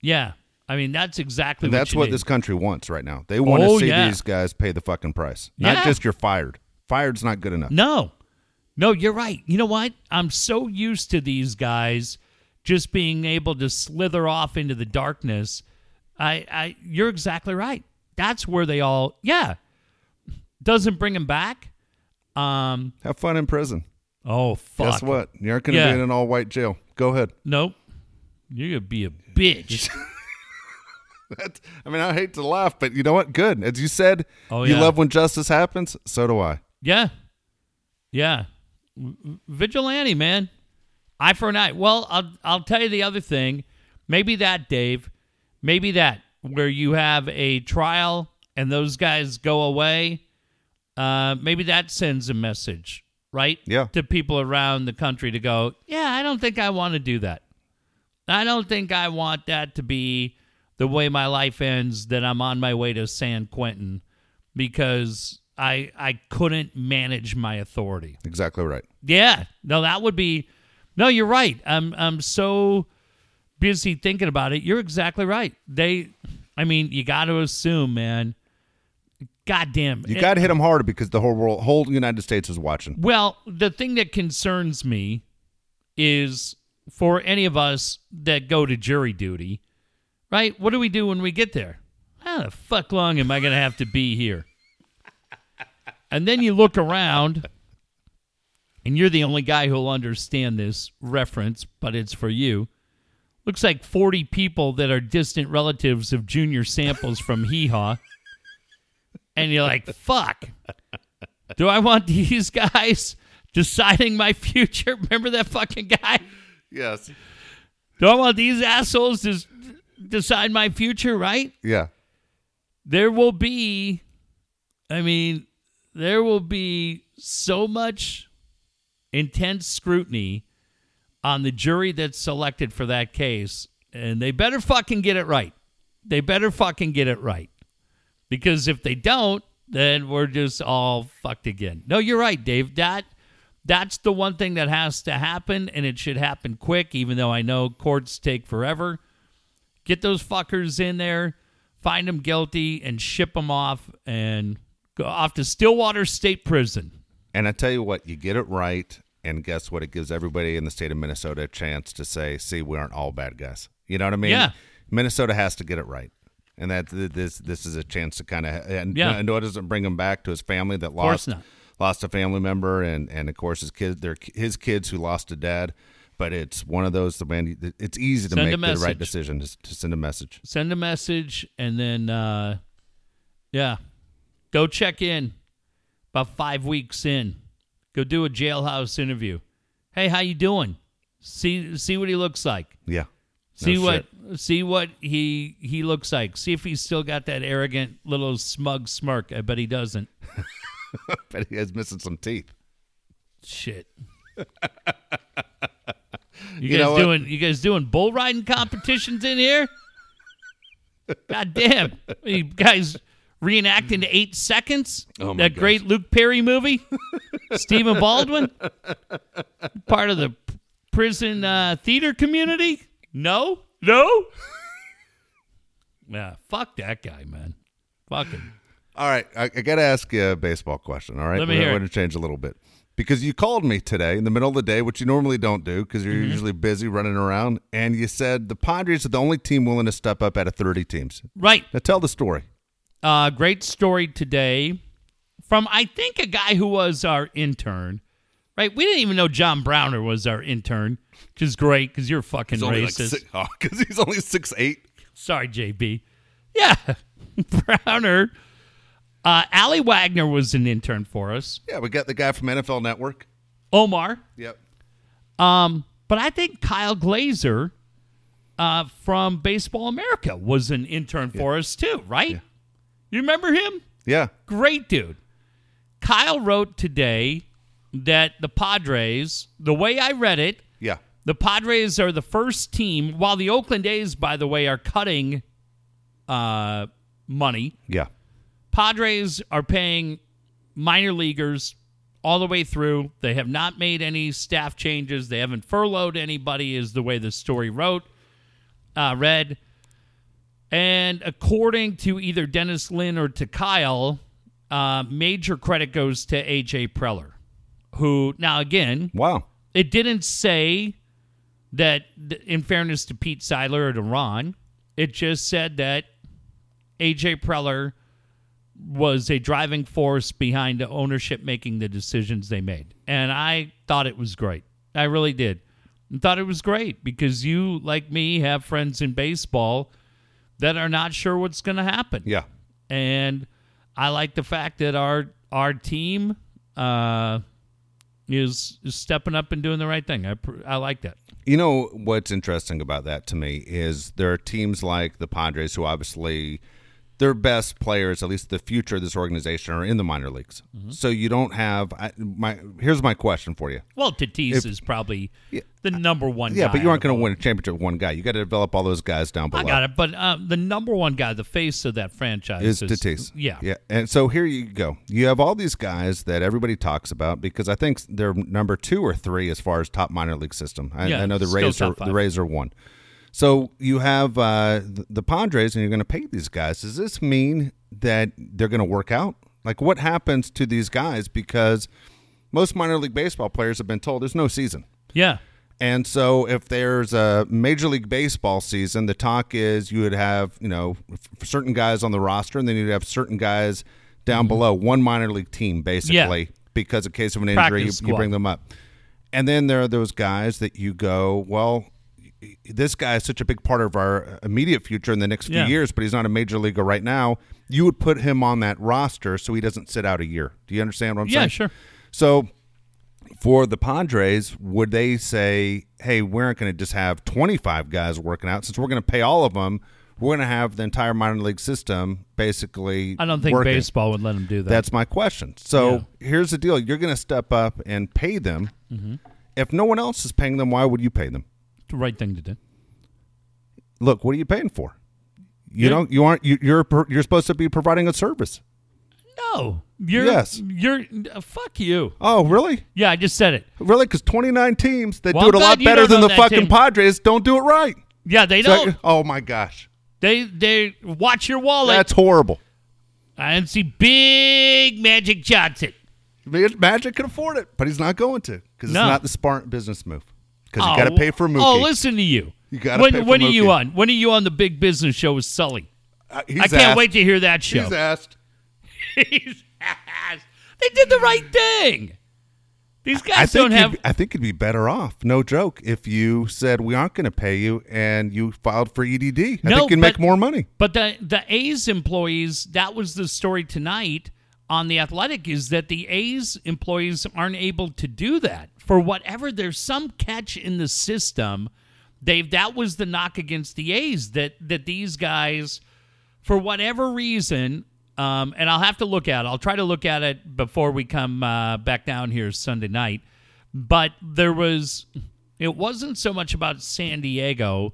Yeah, I mean, that's exactly And what that's what need. this country wants right now. They want Oh, to see yeah. these guys pay the fucking price. Not Yeah. just you're fired. Fired's not good enough. No, no, you're right. You know what? I'm so used to these guys just being able to slither off into the darkness. I, I, you're exactly right. that's where they all yeah. Doesn't bring them back. Um Have fun in prison. Oh fuck. Guess what? You aren't going to Yeah. be in an all white jail. Go ahead. Nope. You're gonna be a bitch. That's, I mean, I hate to laugh, but you know what? Good. As you said, Oh, you yeah. love when justice happens. So do I. Yeah. Yeah. Vigilante, man. Eye for an eye. Well, I'll I'll tell you the other thing. Maybe that, Dave. Maybe that where you have a trial and those guys go away. Uh, maybe that sends a message, right? Yeah. To people around the country to go, yeah, I don't think I want to do that. I don't think I want that to be the way my life ends. That I'm on my way to San Quentin because I I couldn't manage my authority. Exactly right. Yeah, no, that would be. No, you're right. I'm I'm so busy thinking about it. You're exactly right. They, I mean, you got to assume, man. God damn. You got to hit them harder because the whole world, whole United States is watching. Well, the thing that concerns me is for any of us that go to jury duty, right? What do we do when we get there? How the fuck long am I going to have to be here? And then you look around, and you're the only guy who'll understand this reference, but it's for you. Looks like 40 people that are distant relatives of Junior Samples from Hee Haw. And you're like, fuck. Do I want these guys deciding my future? Remember that fucking guy? Yes. Do I want these assholes to decide my future, right? Yeah. There will be, I mean, there will be so much intense scrutiny on the jury that's selected for that case, and they better fucking get it right. They better fucking get it right. Because if they don't, then we're just all fucked again. No, you're right, Dave. That that's the one thing that has to happen, and it should happen quick, even though I know courts take forever. Get those fuckers in there, find them guilty, and ship them off and go off to Stillwater State Prison. And I tell you what, you get it right, and guess what? It gives everybody in the state of Minnesota a chance to say, "See, we aren't all bad guys." You know what I mean? Yeah. Minnesota has to get it right, and that this this is a chance to kind of and Yeah. I know it doesn't bring him back to his family that lost lost a family member, and and of course his kids, their his kids who lost a dad. But it's one of those. The man, it's easy to Send make the right decision to, to send a message. Send a message, and then, uh, yeah, go check in about five weeks in. Go do a jailhouse interview. Hey, how you doing? See see what he looks like. Yeah. See No what see what he he looks like. See if he's still got that arrogant little smug smirk. I bet he doesn't. But he is missing some teeth. Shit. You, You guys doing you guys doing bull riding competitions in here? God damn. You guys reenacting eight seconds? Oh, that great Luke Perry movie? Stephen Baldwin? Part of the prison uh, theater community? No? No? yeah, fuck that guy, man. Fucking All right, I, I got to ask you a baseball question. All right, Let me we're hear going to change a little bit because you called me today in the middle of the day, which you normally don't do because you're Mm-hmm. usually busy running around, and you said the Padres are the only team willing to step up out of 30 teams. right. Now tell the story. Uh, great story today from I think a guy who was our intern. Right, we didn't even know John Browner was our intern, which is great because you're fucking racist. because he's only six eight. Sorry, JB. Yeah, Browner. Uh, Allie Wagner was an intern for us. Yeah, we got the guy from NFL Network. Omar. Yep. Um, but I think Kyle Glaser uh, from Baseball America was an intern for us too, right? You remember him? Yeah. Great dude. Kyle wrote today that the Padres, the way I read it, Yeah. the Padres are the first team, while the Oakland A's, by the way, are cutting uh, money. Yeah. Padres are paying minor leaguers all the way through. They have not made any staff changes. They haven't furloughed anybody, is the way the story wrote, uh, read. And according to either Dennis Lin or to Kyle, uh, major credit goes to AJ Preller, who now again Wow. it didn't say that, in fairness to Pete Seidler or to Ron, it just said that AJ Preller was a driving force behind the ownership making the decisions they made. And I thought it was great. I really did. I thought it was great because you, like me, have friends in baseball that are not sure what's going to happen. Yeah. And I like the fact that our our team uh, is, is stepping up and doing the right thing. I, I like that. You know what's interesting about that to me is there are teams like the Padres who obviously their best players, at least the future of this organization, are in the minor leagues. Mm-hmm. So you don't have I, my. Here's my question for you. Well, Tatis is probably the number one. Yeah, guy but you aren't going to win a championship with one guy. You got to develop all those guys down below. I got it. But uh, the number one guy, the face of that franchise, is is Tatis. Yeah, yeah. And so here you go. You have all these guys that everybody talks about because I think they're number two or three as far as top minor league system. I, Yeah, I know the Rays are five. the Rays are one. So you have uh, the, Padres, and you're going to pay these guys. Does this mean that they're going to work out? Like, what happens to these guys? Because most minor league baseball players have been told there's no season. yeah, And so, if there's a Major League Baseball season, the talk is you would have, you know, f- certain guys on the roster, and then you'd have certain guys down below, one minor league team, basically, because in case of an injury, you, you bring them up. And then there are those guys that you go, well, this guy is such a big part of our immediate future in the next few Yeah. years, but he's not a major leaguer right now. You would put him on that roster so he doesn't sit out a year. Do you understand what I'm Yeah, saying? Yeah, sure. So for the Padres, would they say, "Hey, we're not going to just have 25 guys working out since we're going to pay all of them. We're going to have the entire minor league system basically." I don't think working." baseball would let them do that. That's my question. So here's the deal: you're going to step up and pay them. Mm-hmm. If no one else is paying them, why would you pay them? The right thing to do. Look, what are you paying for? You Yeah. don't. You aren't. You, you're. You're supposed to be providing a service. No, you're Yes. You're uh, fuck you. Oh, really? Yeah, I just said it. Really? Because 29 teams that Well, do it a lot better than the fucking team. Padres don't do it right. Yeah, they So- don't. oh my gosh, They they watch your wallet. that's horrible. I didn't see Big Magic Johnson. Magic can afford it, but he's not going to because No. it's not the smart business move. Because Oh, you got to pay for Mookie. Oh, listen to you. You gotta when, pay for when are you on? When are you on the Big Business Show with Sully? Uh, I can't asked- wait to hear that show. He's asked. He's ass. They did the right thing. These guys I don't have. I think it'd be better off, no joke, if you said we aren't going to pay you and you filed for EDD. I No, think you'd make more money. But the the A's employees, that was the story tonight on the Athletic, is that the A's employees aren't able to do that for whatever. There's some catch in the system. Dave, that was the knock against the A's that that these guys, for whatever reason, um, and I'll have to look at it. I'll try to look at it before we come uh, back down here Sunday night. But there was, it wasn't so much about San Diego,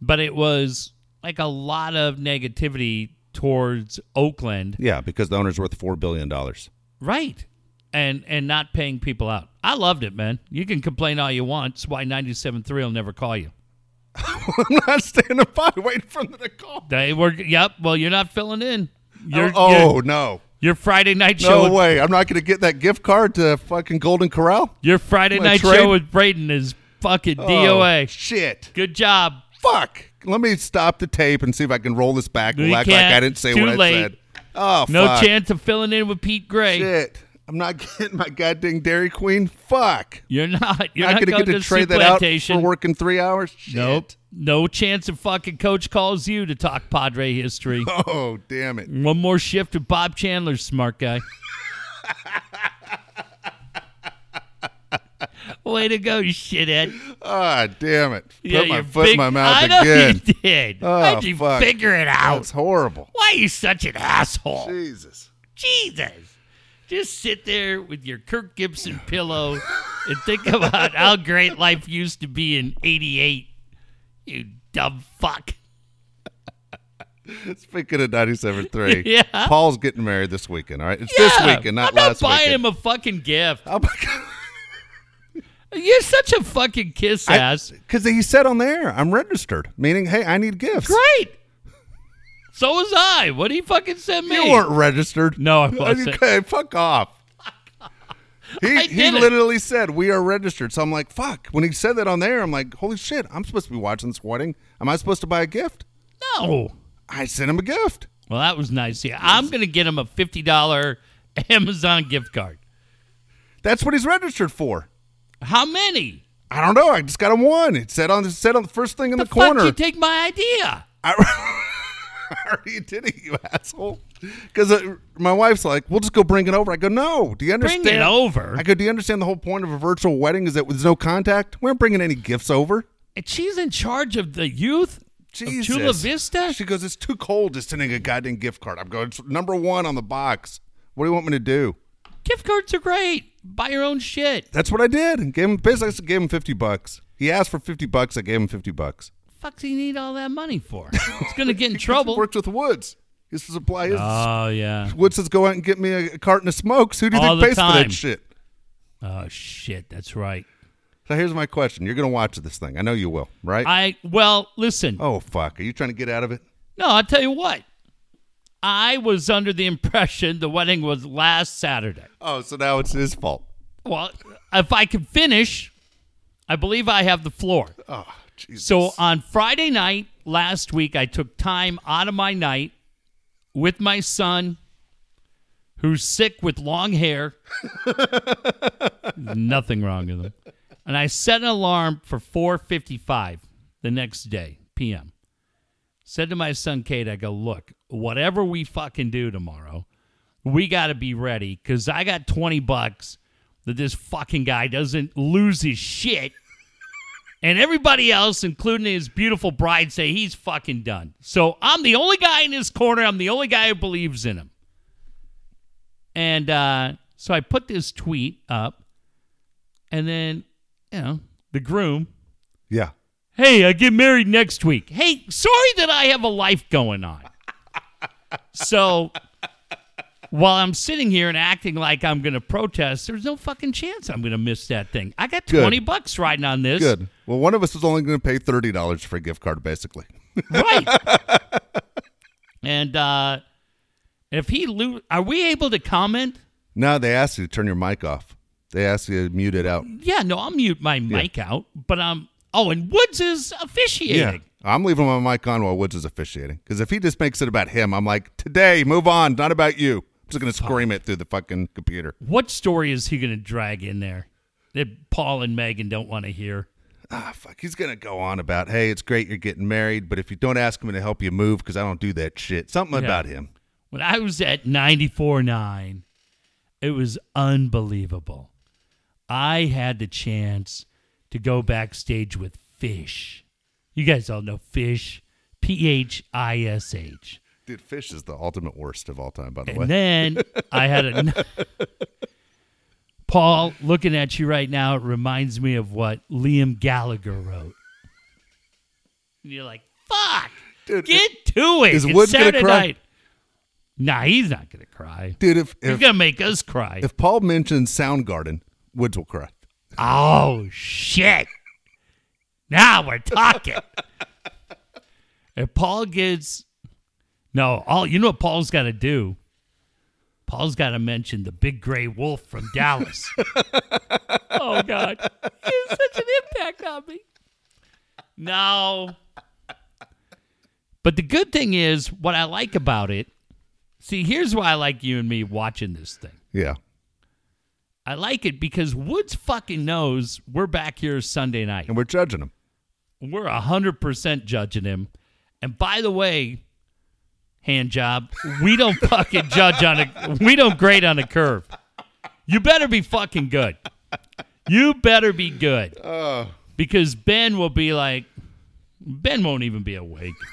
but it was like a lot of negativity towards Oakland, Yeah, because the owner's worth four billion dollars. right? And and not paying people out. I loved it, man. You can complain all you want. It's why 97.3 will never call you. I'm not standing by waiting for them to call. They were, yep. Well, you're not filling in. Your, oh your, oh, no, your Friday night no show. with- way! I'm not going to get that gift card to fucking Golden Corral. Your Friday night trade? show with Braden is fucking DOA. Oh, shit. Good job. Fuck. Let me stop the tape and see if I can roll this back and act like. I didn't say Too what late. I said. Oh, No fuck. chance of filling in with Pete Gray. Shit. I'm not getting my goddamn Dairy Queen. Fuck. You're not. You're not not, gonna going get to to trade that out for working three hours. Shit. Nope. No chance of fucking coach calls you to talk Padre history. Oh damn it. One more shift with Bob Chandler, smart guy. Way to go, you shithead. Ah damn it. Put Yeah, my foot big- in my mouth I know again. you did. Oh, How'd you fuck. figure it out? That's horrible. Why are you such an asshole? Jesus. Jesus. Just sit there with your Kirk Gibson pillow and think about how great life used to be in 88. You dumb fuck. Speaking of 97.3, Yeah. Paul's getting married this weekend, all right? It's this Yeah, weekend, not I'm not last buying weekend. him a fucking gift. Oh my God. You're such a fucking kiss ass. Because he said on there, I'm registered, meaning, hey, I need gifts. Great. So was I. What you fucking send me? You weren't registered. No, I wasn't. Okay, fuck off. He, he literally said we are registered. So I'm like, fuck. When he said that on there, I'm like, holy shit, I'm supposed to be watching this wedding. Am I supposed to buy a gift? No. I sent him a gift. Well, that was nice. Yeah, I'm going to get him a fifty dollar Amazon gift card. That's what he's registered for. How many? I don't know. I just got him one. It said on it said on the first thing in the, the corner. You take my idea. I, I already did it, you asshole. Because uh, my wife's like, "We'll just go bring it over." I go, "No. Do you understand?" Bring it over. I go, "Do you understand the whole point of a virtual wedding is that there's no contact? We aren't bringing any gifts over." and she's in charge of the youth. Jesus. Of Chula Vista. She goes, "It's too cold to sending a goddamn gift card." I'm going, "It's number one on the box. What do you want me to do?" Gift cards are great. Buy your own shit. That's what I did. Gave him basically I gave him fifty bucks. He asked for fifty bucks. I gave him fifty bucks. Fuck's he need all that money for? It's gonna get in trouble. Worked with Woods. To supply his. Oh yeah. Woods says, "Go out and get me a, carton of smokes." Who do you All think pays for time. that shit? Oh shit. That's right. So here's my question: You're going to watch this thing? I know you will, right? I well listen. oh fuck! Are you trying to get out of it? No, I'll tell you what. I was under the impression the wedding was last Saturday. Oh, so now it's his fault. Well, if I can finish, I believe I have the floor. Oh, Jesus. So on Friday night last week, I took time out of my night with my son, who's sick with long hair. Nothing wrong with him. And I set an alarm for 4:55 the next day p.m. Said to my son Cade, I go, look, whatever we fucking do tomorrow, we got to be ready because I got 20 bucks that this fucking guy doesn't lose his shit and everybody else, including his beautiful bride, say he's fucking done. So I'm the only guy in his corner. I'm the only guy who believes in him. And uh, so I put this tweet up, and then, you know, the groom, yeah. hey, I get married next week. Hey, sorry that I have a life going on. so while I'm sitting here and acting like I'm going to protest, there's no fucking chance I'm going to miss that thing. I got Good. 20 bucks riding on this. Good. Well, one of us is only going to pay thirty dollars for a gift card, basically. Right. and uh if he lo- are we able to comment? No, they asked you to turn your mic off. They asked you to mute it out. Yeah, no, I'll mute my mic out, but um oh, and Woods is officiating. Yeah. I'm leaving my mic on while Woods is officiating. Because if he just makes it about him, I'm like, today, move on, not about you. I'm just going to scream it through the fucking computer. What story is he going to drag in there that Paul and Megan don't want to hear? Ah, fuck. He's going to go on about, hey, it's great you're getting married, but if you don't ask him to help you move, because I don't do that shit. Something Yeah. about him. When I was at 94.9, it was unbelievable. I had the chance to go backstage with Phish. You guys all know Phish, P H I S H. Dude, Phish is the ultimate worst of all time, by the way. And then I had a. Paul, looking at you right now, it reminds me of what Liam Gallagher wrote. And you're like, fuck, Dude, get to it. is It's gonna Saturday cry? night. Nah, he's not going to cry. Dude, if, He's if, going to make us cry. if Paul mentions Soundgarden, Woods will cry. oh, shit. Now we're talking. if Paul gets. No, all you know what Paul's got to do? Paul's got to mention the big gray wolf from Dallas. oh, God. He has such an impact on me. No. But the good thing is, what I like about it. See, here's why I like you and me watching this thing. Yeah. I like it because Woods fucking knows we're back here Sunday night. And we're judging him. We're hundred percent judging him. And by the way, hand job, we don't fucking judge on a we don't grade on a curve. You better be fucking good. You better be good. Oh. Because Ben will be like Ben won't even be awake.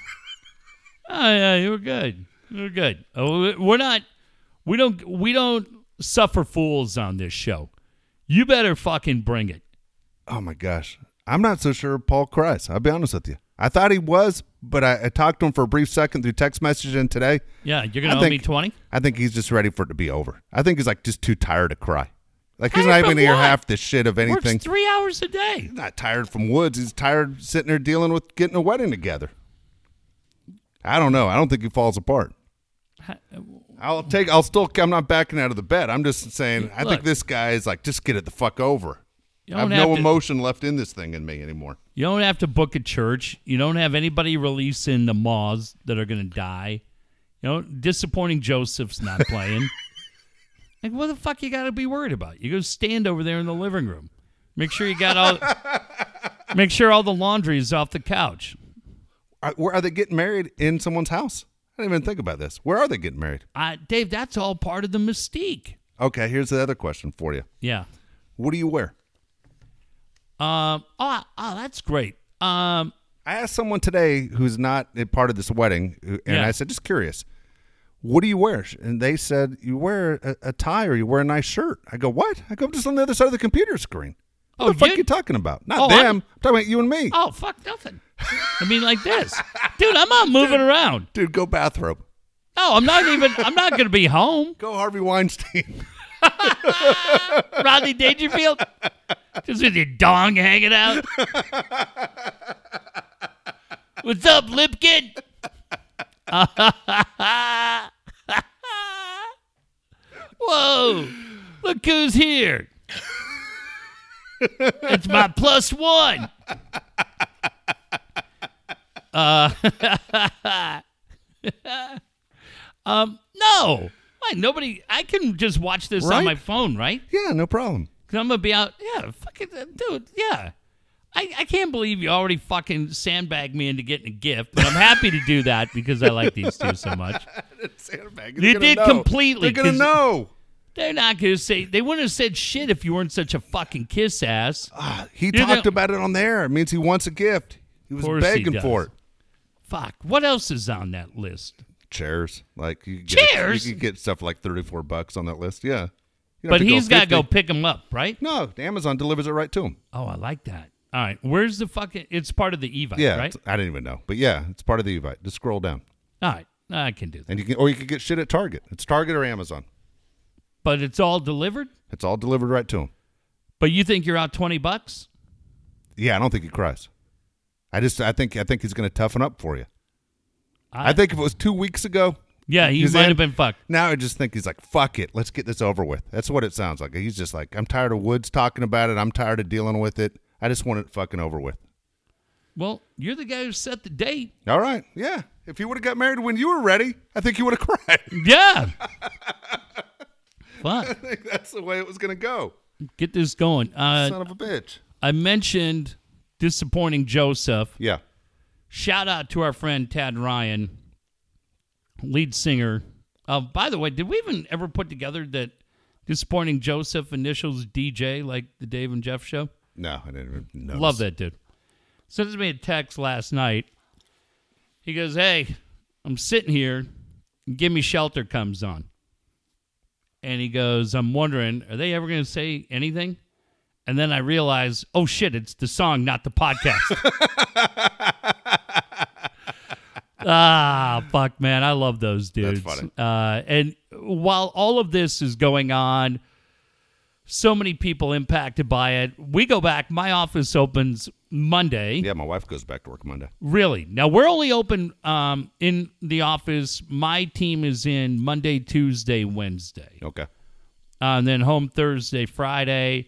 Oh yeah, you're good. You're good. Oh, we're not we don't we don't suffer fools on this show. You better fucking bring it. Oh my gosh. I'm not so sure Paul cries. I'll be honest with you. I thought he was, but I, I talked to him for a brief second through text message and today. Yeah, you're gonna I owe me think- twenty. I think he's just ready for it to be over. I think he's like just too tired to cry. Like he's Tired not even hear half the shit of anything. Works three hours a day. He's not tired from Woods. He's tired sitting there dealing with getting a wedding together. I don't know. I don't think he falls apart. Uh, I'll take. I'll still. I'm not backing out of the bed. I'm just saying. I Look. think this guy is like, just get it the fuck over. You I have don't no to- emotion left in this thing in me anymore. You don't have to book a church. You don't have anybody releasing the moths that are going to die. You know, disappointing Joseph's not playing. like, what the fuck you got to be worried about? You go stand over there in the living room. Make sure you got all. make sure all the laundry is off the couch. Are, where are they getting married in someone's house? I didn't even think about this. Where are they getting married? Uh, Dave, that's all part of the mystique. Okay, here's the other question for you. Yeah. What do you wear? Um. Oh, oh, that's great. Um. I asked someone today who's not a part of this wedding, and Yeah. I said, just curious, what do you wear? And they said, you wear a, a tie or you wear a nice shirt. I go, what? I go, I'm just on the other side of the computer screen. What Oh, the fuck you- you talking about? Not Oh, them. I'm- I'm talking about you and me. Oh, fuck nothing. I mean, like this, dude. I'm not moving around. Dude, go bathrobe. No, I'm not even. I'm not going to be home. Go Harvey Weinstein. Rodney Dangerfield, just with your dong hanging out. What's up, Lipkin? Whoa! Look who's here. It's my plus one. Uh, um, no. Why nobody? I can just watch this on Right? my phone, right? yeah, no problem. Cause I'm gonna be out. Yeah, fucking uh, dude. Yeah, I, I can't believe you already fucking sandbagged me into getting a gift, but I'm happy to do that because I like these two so much. Sandbag. You did completely, They're 'cause- know. They're not gonna say. They wouldn't have said shit if you weren't such a fucking kiss ass. Ah, he You're talked about it on there. It means he wants a gift. He was Course he begging for it. Fuck. What else is on that list? Chairs. Like you could get, Chairs? You could get stuff like 34 bucks on that list. Yeah. You But he's got to go pick them up, right? No, Amazon delivers it right to him. Oh, I like that. All right. Where's the fucking? It's part of the Evite, Yeah, right? I didn't even know, but yeah, it's part of the Evite. Just scroll down, All right. I can do that. and you can, or you could get shit at Target. It's Target or Amazon. But it's all delivered. It's all delivered right to him. But you think you're out twenty bucks? Yeah, I don't think he cries. I just, I think, I think he's going to toughen up for you. I- I, think if it was two weeks ago, Yeah, he might have been fucked. Now I just think he's like, fuck it, let's get this over with. That's what it sounds like. He's just like, I'm tired of Woods talking about it. I'm tired of dealing with it. I just want it fucking over with. Well, you're the guy who set the date. All right, yeah. If you would have got married when you were ready, I think you would have cried. Yeah. Fuck. I think that's the way it was going to go. Get this going. Uh, Son of a bitch. I mentioned disappointing Joseph. Yeah. Shout out to our friend Tad Ryan, lead singer. Uh, by the way, did we even ever put together that disappointing Joseph initials DJ like the Dave and Jeff show? No, I didn't even notice. Love that dude. Sends me a text last night. He goes, Hey, I'm sitting here. Give Me Shelter comes on. And he goes, I'm wondering, are they ever going to say anything? And then I realize, oh shit, it's the song, not the podcast. ah, fuck, man. I love those dudes. That's funny. Uh, and while all of this is going on, so many people impacted by it. We go back. My office opens Monday. Yeah, my wife goes back to work Monday. Really? Now we're only open um, in the office. My team is in Monday, Tuesday, Wednesday, Okay. uh, and then home Thursday, Friday,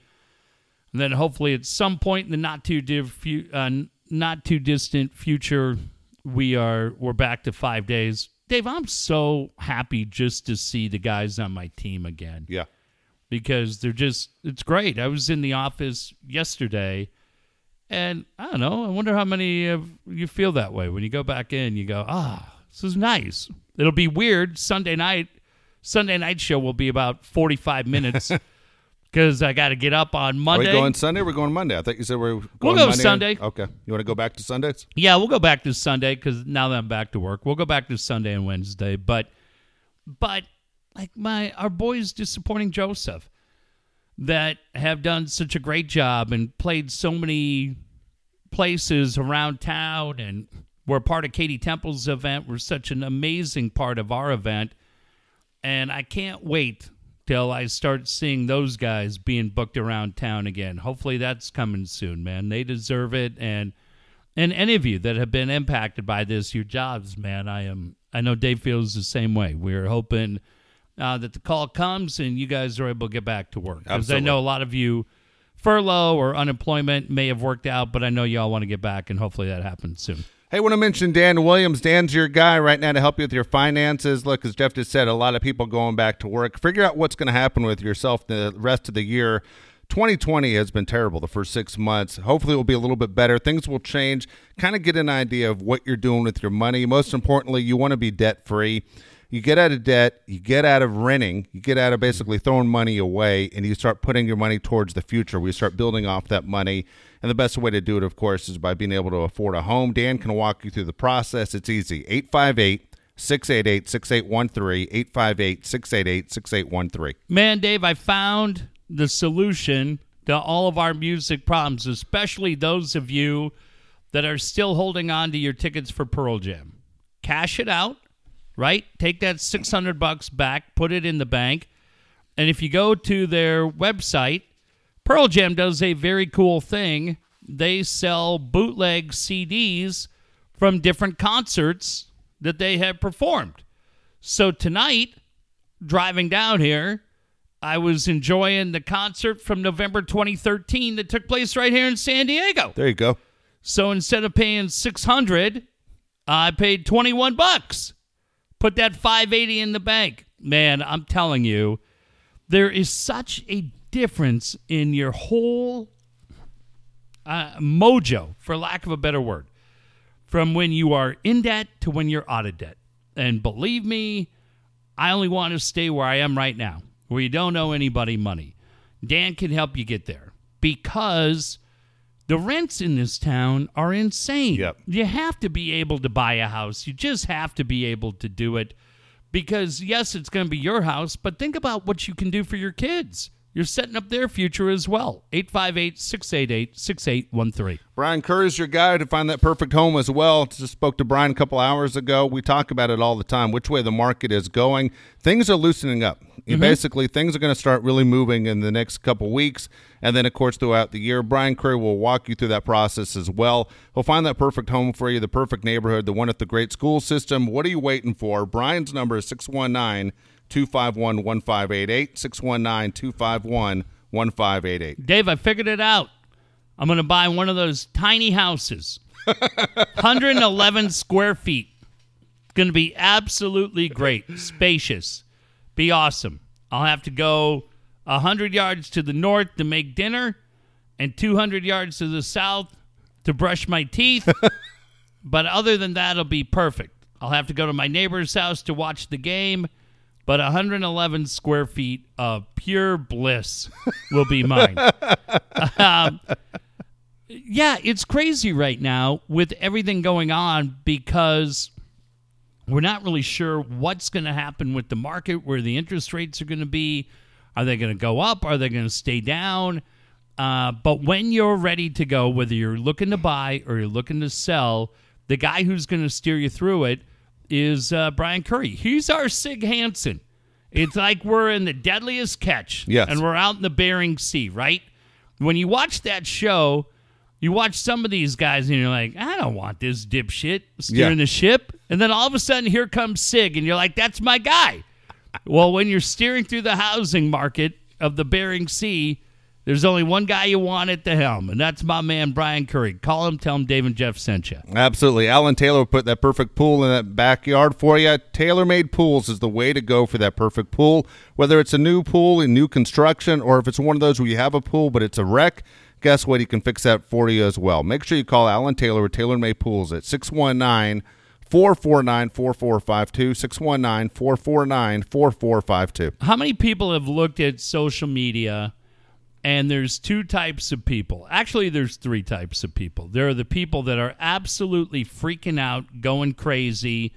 and then hopefully at some point in the not too fu- uh, not too distant future, we are we're back to five days. Dave, I'm so happy just to see the guys on my team again Yeah. because they're just it's great. I was in the office yesterday and I don't know, I wonder how many of you feel that way when you go back in, you go, "Ah, this is nice." It'll be weird Sunday night. Sunday night show will be about 45 minutes cuz I got to get up on Are Monday. we going Sunday? We're going Monday. I thought you said we we're going We'll go Monday. Sunday. Okay. You want to go back to Sundays? Yeah, we'll go back to Sunday because now that I'm back to work, we'll go back to Sunday and Wednesday. But, but like my our boys disappointing Joseph that have done such a great job and played so many places around town and were part of Katie Temple's event. Were such an amazing part of our event, and I can't wait till I start seeing those guys being booked around town again. Hopefully that's coming soon, man. They deserve it and and any of you that have been impacted by this, your jobs, man, I am I know Dave feels the same way. We're hoping uh, that the call comes and you guys are able to get back to work. Because I know a lot of you furlough or unemployment may have worked out, but I know y'all want to get back and hopefully that happens soon. Hey, want to mention Dan Williams. Dan's your guy right now to help you with your finances. Look, as Jeff just said, a lot of people going back to work. Figure out what's going to happen with yourself the rest of the year. 2020 has been terrible the first six months. Hopefully, it will be a little bit better. Things will change. Kind of get an idea of what you're doing with your money. Most importantly, you want to be debt free. You get out of debt, you get out of renting, you get out of basically throwing money away, and you start putting your money towards the future. We start building off that money. And the best way to do it, of course, is by being able to afford a home. Dan can walk you through the process. It's easy. 858 688 6813. 858 688 6813. Man, Dave, I found the solution to all of our music problems, especially those of you that are still holding on to your tickets for Pearl Jam. Cash it out, right? Take that 600 bucks back, put it in the bank. And if you go to their website, Pearl Jam does a very cool thing. They sell bootleg CDs from different concerts that they have performed. So tonight, driving down here, I was enjoying the concert from November 2013 that took place right here in San Diego. There you go. So instead of paying 600, I paid 21 bucks. Put that 580 in the bank. Man, I'm telling you, there is such a difference in your whole uh, mojo, for lack of a better word, from when you are in debt to when you're out of debt. And believe me, I only want to stay where I am right now, where you don't owe anybody money. Dan can help you get there because the rents in this town are insane. Yep. You have to be able to buy a house. You just have to be able to do it because, yes, it's going to be your house, but think about what you can do for your kids. You're setting up their future as well. 858 688 6813. Brian Kerr is your guy to find that perfect home as well. Just spoke to Brian a couple hours ago. We talk about it all the time, which way the market is going. Things are loosening up. Mm-hmm. Basically, things are going to start really moving in the next couple weeks. And then, of course, throughout the year, Brian Kerr will walk you through that process as well. He'll find that perfect home for you, the perfect neighborhood, the one with the great school system. What are you waiting for? Brian's number is 619 251 1588. 619 251 1588. Dave, I figured it out. I'm going to buy one of those tiny houses, 111 square feet. Going to be absolutely great, spacious, be awesome. I'll have to go 100 yards to the north to make dinner and 200 yards to the south to brush my teeth. but other than that, it'll be perfect. I'll have to go to my neighbor's house to watch the game, but 111 square feet of pure bliss will be mine. um, yeah, it's crazy right now with everything going on because we're not really sure what's going to happen with the market, where the interest rates are going to be. Are they going to go up? Are they going to stay down? Uh, but when you're ready to go, whether you're looking to buy or you're looking to sell, the guy who's going to steer you through it is uh, Brian Curry. He's our Sig Hansen. It's like we're in the deadliest catch. Yes. And we're out in the Bering Sea, right? When you watch that show, you watch some of these guys and you're like, I don't want this dipshit steering Yeah. the ship. And then all of a sudden, here comes Sig, and you're like, that's my guy. well, when you're steering through the housing market of the Bering Sea, there's only one guy you want at the helm, and that's my man, Brian Curry. Call him, tell him Dave and Jeff sent you. Absolutely. Alan Taylor put that perfect pool in that backyard for you. Tailor made pools is the way to go for that perfect pool. Whether it's a new pool in new construction or if it's one of those where you have a pool but it's a wreck, guess what? He can fix that for you as well. Make sure you call Alan Taylor with Tailor Made Pools at 619 449 4452. 619 449 4452. How many people have looked at social media and there's two types of people? Actually, there's three types of people. There are the people that are absolutely freaking out, going crazy,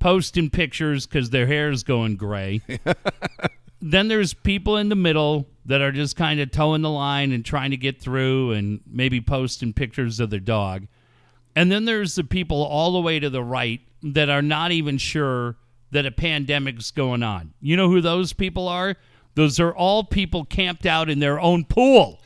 posting pictures because their hair is going gray. then there's people in the middle that are just kind of towing the line and trying to get through and maybe posting pictures of their dog. And then there's the people all the way to the right that are not even sure that a pandemic's going on. You know who those people are? Those are all people camped out in their own pool.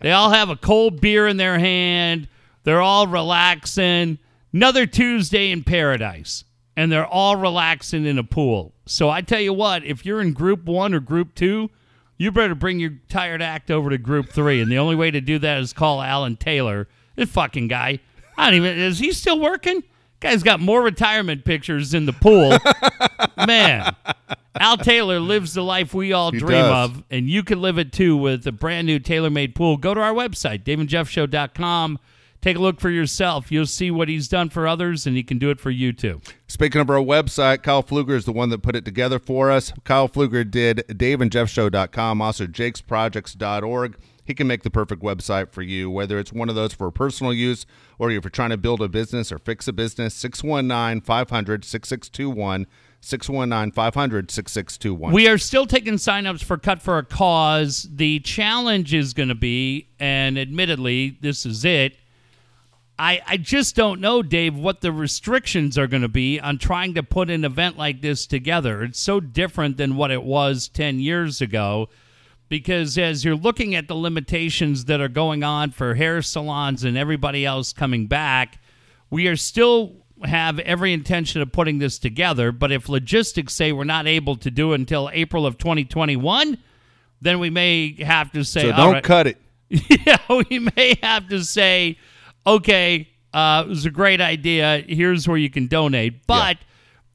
they all have a cold beer in their hand. They're all relaxing. Another Tuesday in paradise. And they're all relaxing in a pool. So I tell you what, if you're in group one or group two, you better bring your tired act over to group three. And the only way to do that is call Alan Taylor. This fucking guy. I don't even. Is he still working? Guy's got more retirement pictures in the pool. Man, Al Taylor lives the life we all He dream does. of, and you can live it too with a brand new tailor-made pool. Go to our website, daveandjeffshow.com. Take a look for yourself. You'll see what he's done for others, and he can do it for you too. Speaking of our website, Kyle Fluger is the one that put it together for us. Kyle Fluger did daveandjeffshow.com, also jakesprojects.org. He can make the perfect website for you, whether it's one of those for personal use or if you're trying to build a business or fix a business. 619 500 6621. 619 500 6621. We are still taking signups for Cut for a Cause. The challenge is going to be, and admittedly, this is it. I, I just don't know, Dave, what the restrictions are going to be on trying to put an event like this together. It's so different than what it was 10 years ago because as you're looking at the limitations that are going on for hair salons and everybody else coming back, we are still have every intention of putting this together. But if logistics say we're not able to do it until April of 2021, then we may have to say, so don't right- cut it. yeah, we may have to say, okay, uh, it was a great idea. Here's where you can donate. But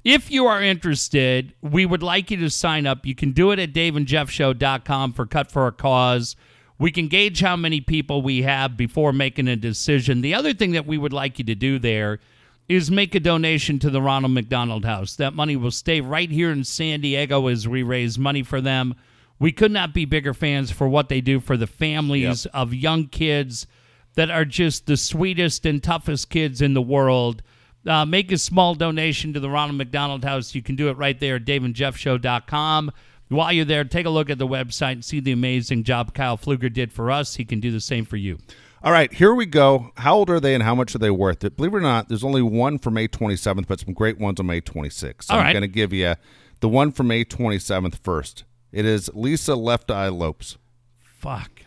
if you are interested, we would like you to sign up. You can do it at daveandjeffshow.com for Cut for a Cause. We can gauge how many people we have before making a decision. The other thing that we would like you to do there is make a donation to the Ronald McDonald House. That money will stay right here in San Diego as we raise money for them. We could not be bigger fans for what they do for the families of young kids that are just the sweetest and toughest kids in the world. Uh, make a small donation to the Ronald McDonald House. You can do it right there at daveandjeffshow.com. While you're there, take a look at the website and see the amazing job Kyle Pfluger did for us. He can do the same for you. All right, here we go. How old are they and how much are they worth? Believe it or not, there's only one for May 27th, but some great ones on May 26th. So All I'm right. going to give you the one for May 27th first. It is Lisa Left Eye Lopes. Fuck.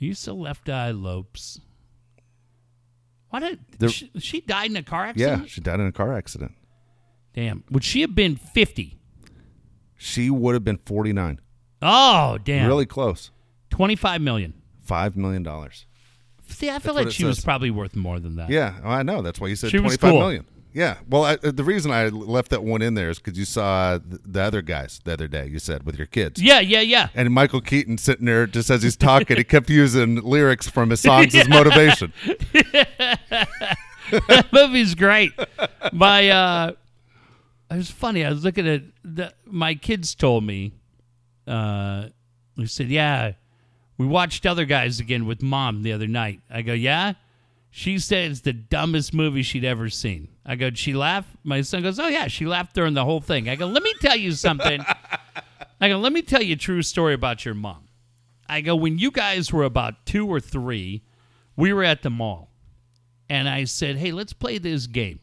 Lisa Left Eye Lopes. What did There- she, she died in a car accident? Yeah, she died in a car accident. Damn. Would she have been 50? She would have been 49. Oh, damn. Really close. 25 million. $5 million. See, I feel what like she was probably worth more than that. Yeah, oh, I know. That's why you said She was cool. million. Yeah. Well, I, the reason I left that one in there is because you saw the, the other guys the other day, you said, with your kids. Yeah, yeah, yeah. And Michael Keaton sitting there just as he's talking, he kept using lyrics from his songs as motivation. that movie's great. My uh it was funny. I was looking at the, my kids told me uh they said, "Yeah, we watched Other Guys again with mom the other night." I go, "Yeah?" She said it's the dumbest movie she'd ever seen. I go, "Did she laugh?" My son goes, "Oh yeah, she laughed during the whole thing." I go, "Let me tell you something." I go, "Let me tell you a true story about your mom." I go, "When you guys were about 2 or 3, we were at the mall." and I said, "Hey, let's play this game.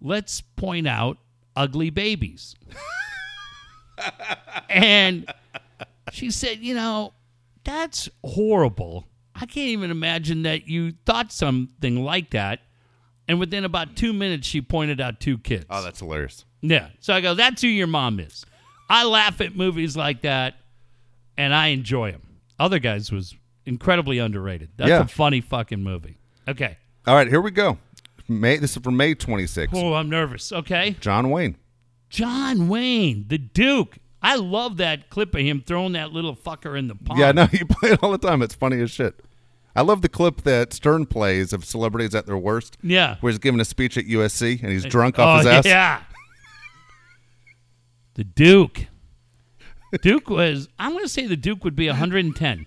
Let's point out ugly babies." and she said, "You know, that's horrible. I can't even imagine that you thought something like that." And within about 2 minutes she pointed out two kids. Oh, that's hilarious. yeah. So I go, "That's who your mom is." I laugh at movies like that and I enjoy them. Other guys was incredibly underrated. That's Yeah. a funny fucking movie. Okay. All right, here we go. May this is from May 26th. Oh, I'm nervous. Okay. John Wayne. John Wayne, the Duke. I love that clip of him throwing that little fucker in the pond. Yeah, no, you play it all the time. It's funny as shit. I love the clip that Stern plays of celebrities at their worst. Yeah. Where he's giving a speech at USC and he's drunk off oh, his ass. Yeah. the Duke. Duke was, I'm going to say the Duke would be 110.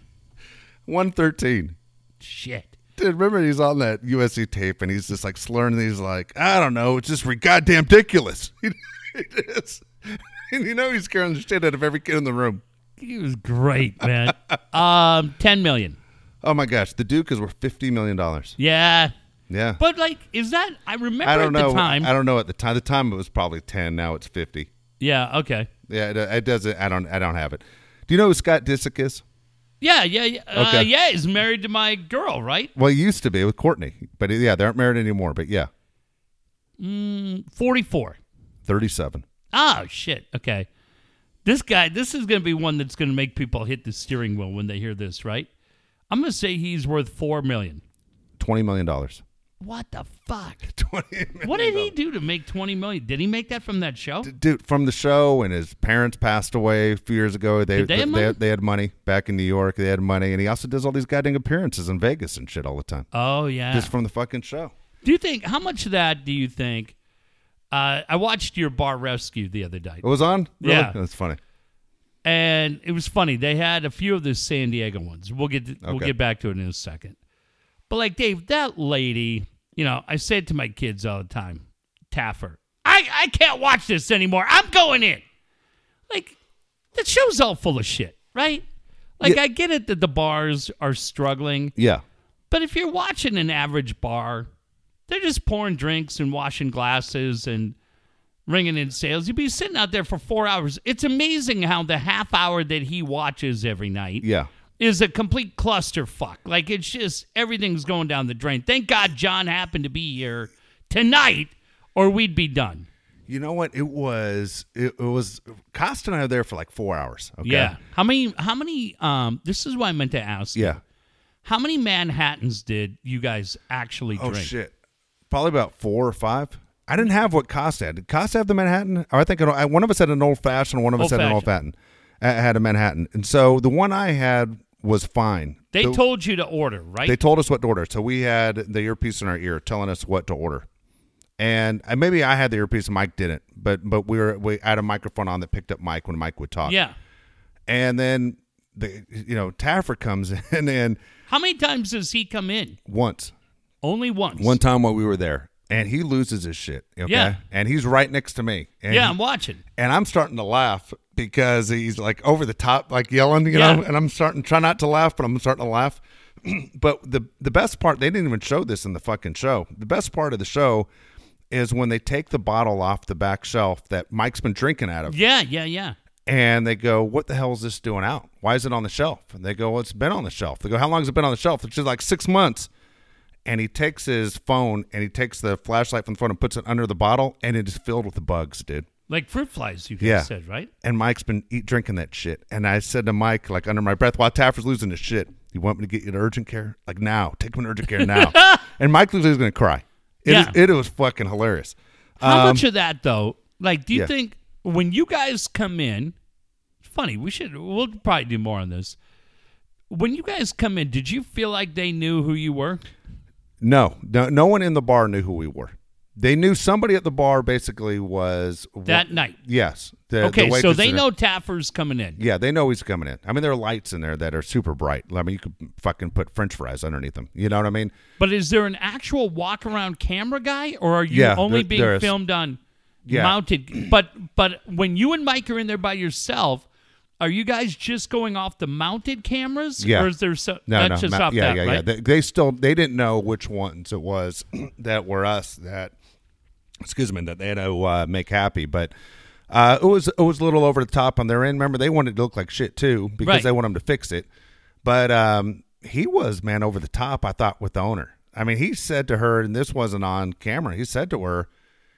113. Shit. Dude, remember he's on that USC tape and he's just like slurring. He's like, I don't know, it's just re- goddamn ridiculous. it is. And you know he's scaring the shit out of every kid in the room. He was great, man. um, 10 million. Oh my gosh, the Duke is worth fifty million dollars. Yeah. Yeah, But, like, is that, I remember I don't at know. the time. I don't know at the time. The time it was probably ten. Now it's fifty. yeah, okay. Yeah, it, it doesn't. I don't. I don't have it. Do you know who Scott Disick is? Yeah, yeah, yeah. Uh, yeah, he's married to my girl, right? Well, he used to be with Kourtney, but yeah, they aren't married anymore. But yeah, 44. thirty-seven. Oh shit. Okay. This guy, this is going to be one that's going to make people hit the steering wheel when they hear this, right? I'm going to say he's worth 4 million. twenty million dollars. What the fuck? Twenty. Million What did he do to make twenty million? Did he make that from that show? Dude, from the show, and his parents passed away a few years ago. They Did they have money? they had money back in New York. They had money, and he also does all these goddamn appearances in Vegas and shit all the time, Oh yeah. just from the fucking show. do you think how much of that do you think? Uh, I watched your bar rescue the other night, It was on. Really? Yeah. that's funny. and it was funny. They had a few of the San Diego ones. We'll get to, we'll get back to it in a second. But like Dave, that lady, you know, I say it to my kids all the time, Taffer. I I can't watch this anymore. I'm going in. Like the show's all full of shit, right? Like Yeah. I get it that the bars are struggling, Yeah, but if you're watching an average bar, they're just pouring drinks and washing glasses and ringing in sales. You'd be sitting out there for four hours. It's amazing how the half hour that he watches every night yeah. is a complete clusterfuck. Like it's just everything's going down the drain. Thank God John happened to be here tonight, or we'd be done. You know what? It was. It, it was. Costa and I were there for like four hours. Okay? Yeah. How many? How many? Um. This is what I meant to ask. you. Yeah. How many Manhattans did you guys actually drink? Oh drink? shit! Probably about four or five. I didn't have what Costa had. Did Costa have the Manhattan? Or I think it, I- one of us had an old fashioned, one of us had an old fashioned. I had a Manhattan, and so the one I had was fine. They The- told you to order, right? they told us what to order, so we had the earpiece in our ear telling us what to order. And uh, maybe I had the earpiece, and Mike didn't, but but we were we had a microphone on that picked up Mike when Mike would talk. yeah. and then the you know Taffer comes in and How many times does he come in? once Only once. one time while we were there and he loses his shit okay Yeah. and he's right next to me and Yeah, he- I'm watching. and I'm starting to laugh because he's like over the top like yelling you Yeah. know and I'm starting to try not to laugh but I'm starting to laugh but the the best part they didn't even show this in the fucking show the best part of the show is when they take the bottle off the back shelf that Mike's been drinking out of Yeah, yeah, yeah. and they go, "What the hell is this doing out? Why is it on the shelf?" And they go, "Well, it's been on the shelf." They go, "How long has it been on the shelf?" It's just like six months. And he takes his phone and he takes the flashlight from the phone and puts it under the bottle, and it is filled with the bugs, dude. Like fruit flies, you guys Yeah. said, right? And Mike's been eat, drinking that shit. And I said to Mike, like under my breath, while Taffer's losing his shit, "You want me to get you to urgent care? Like now? Take him to urgent care now." and Mike was going to cry. It, Yeah. is- it was fucking hilarious. How Um, much of that though? Like, do you yeah. think when you guys come in? Funny, we should. We'll probably do more on this. When you guys come in, did you feel like they knew who you were? No, no, no one in the bar knew who we were. They knew somebody at the bar basically was That night. Yes. The, Okay, the so they know Taffer's coming in. Yeah, they know he's coming in. I mean, there are lights in there that are super bright. I mean, you could fucking put French fries underneath them. You know what I mean? But is there an actual walk around camera guy, or are you Yeah, only there- being there filmed on Yeah. mounted? But but when you and Mike are in there by yourself, are you guys just going off the mounted cameras? Yeah. Or is there so No, that's no, just ma- off yeah, that, yeah, right? yeah. They, they still they didn't know which ones it was that were us that excuse me that they had to uh, make happy, but. Uh, it was it was a little over the top on their end. Remember, they wanted to look like shit too because Right. they want them to fix it. But um, he was man over the top. I thought with the owner. I mean, he said to her, and this wasn't on camera. He said to her,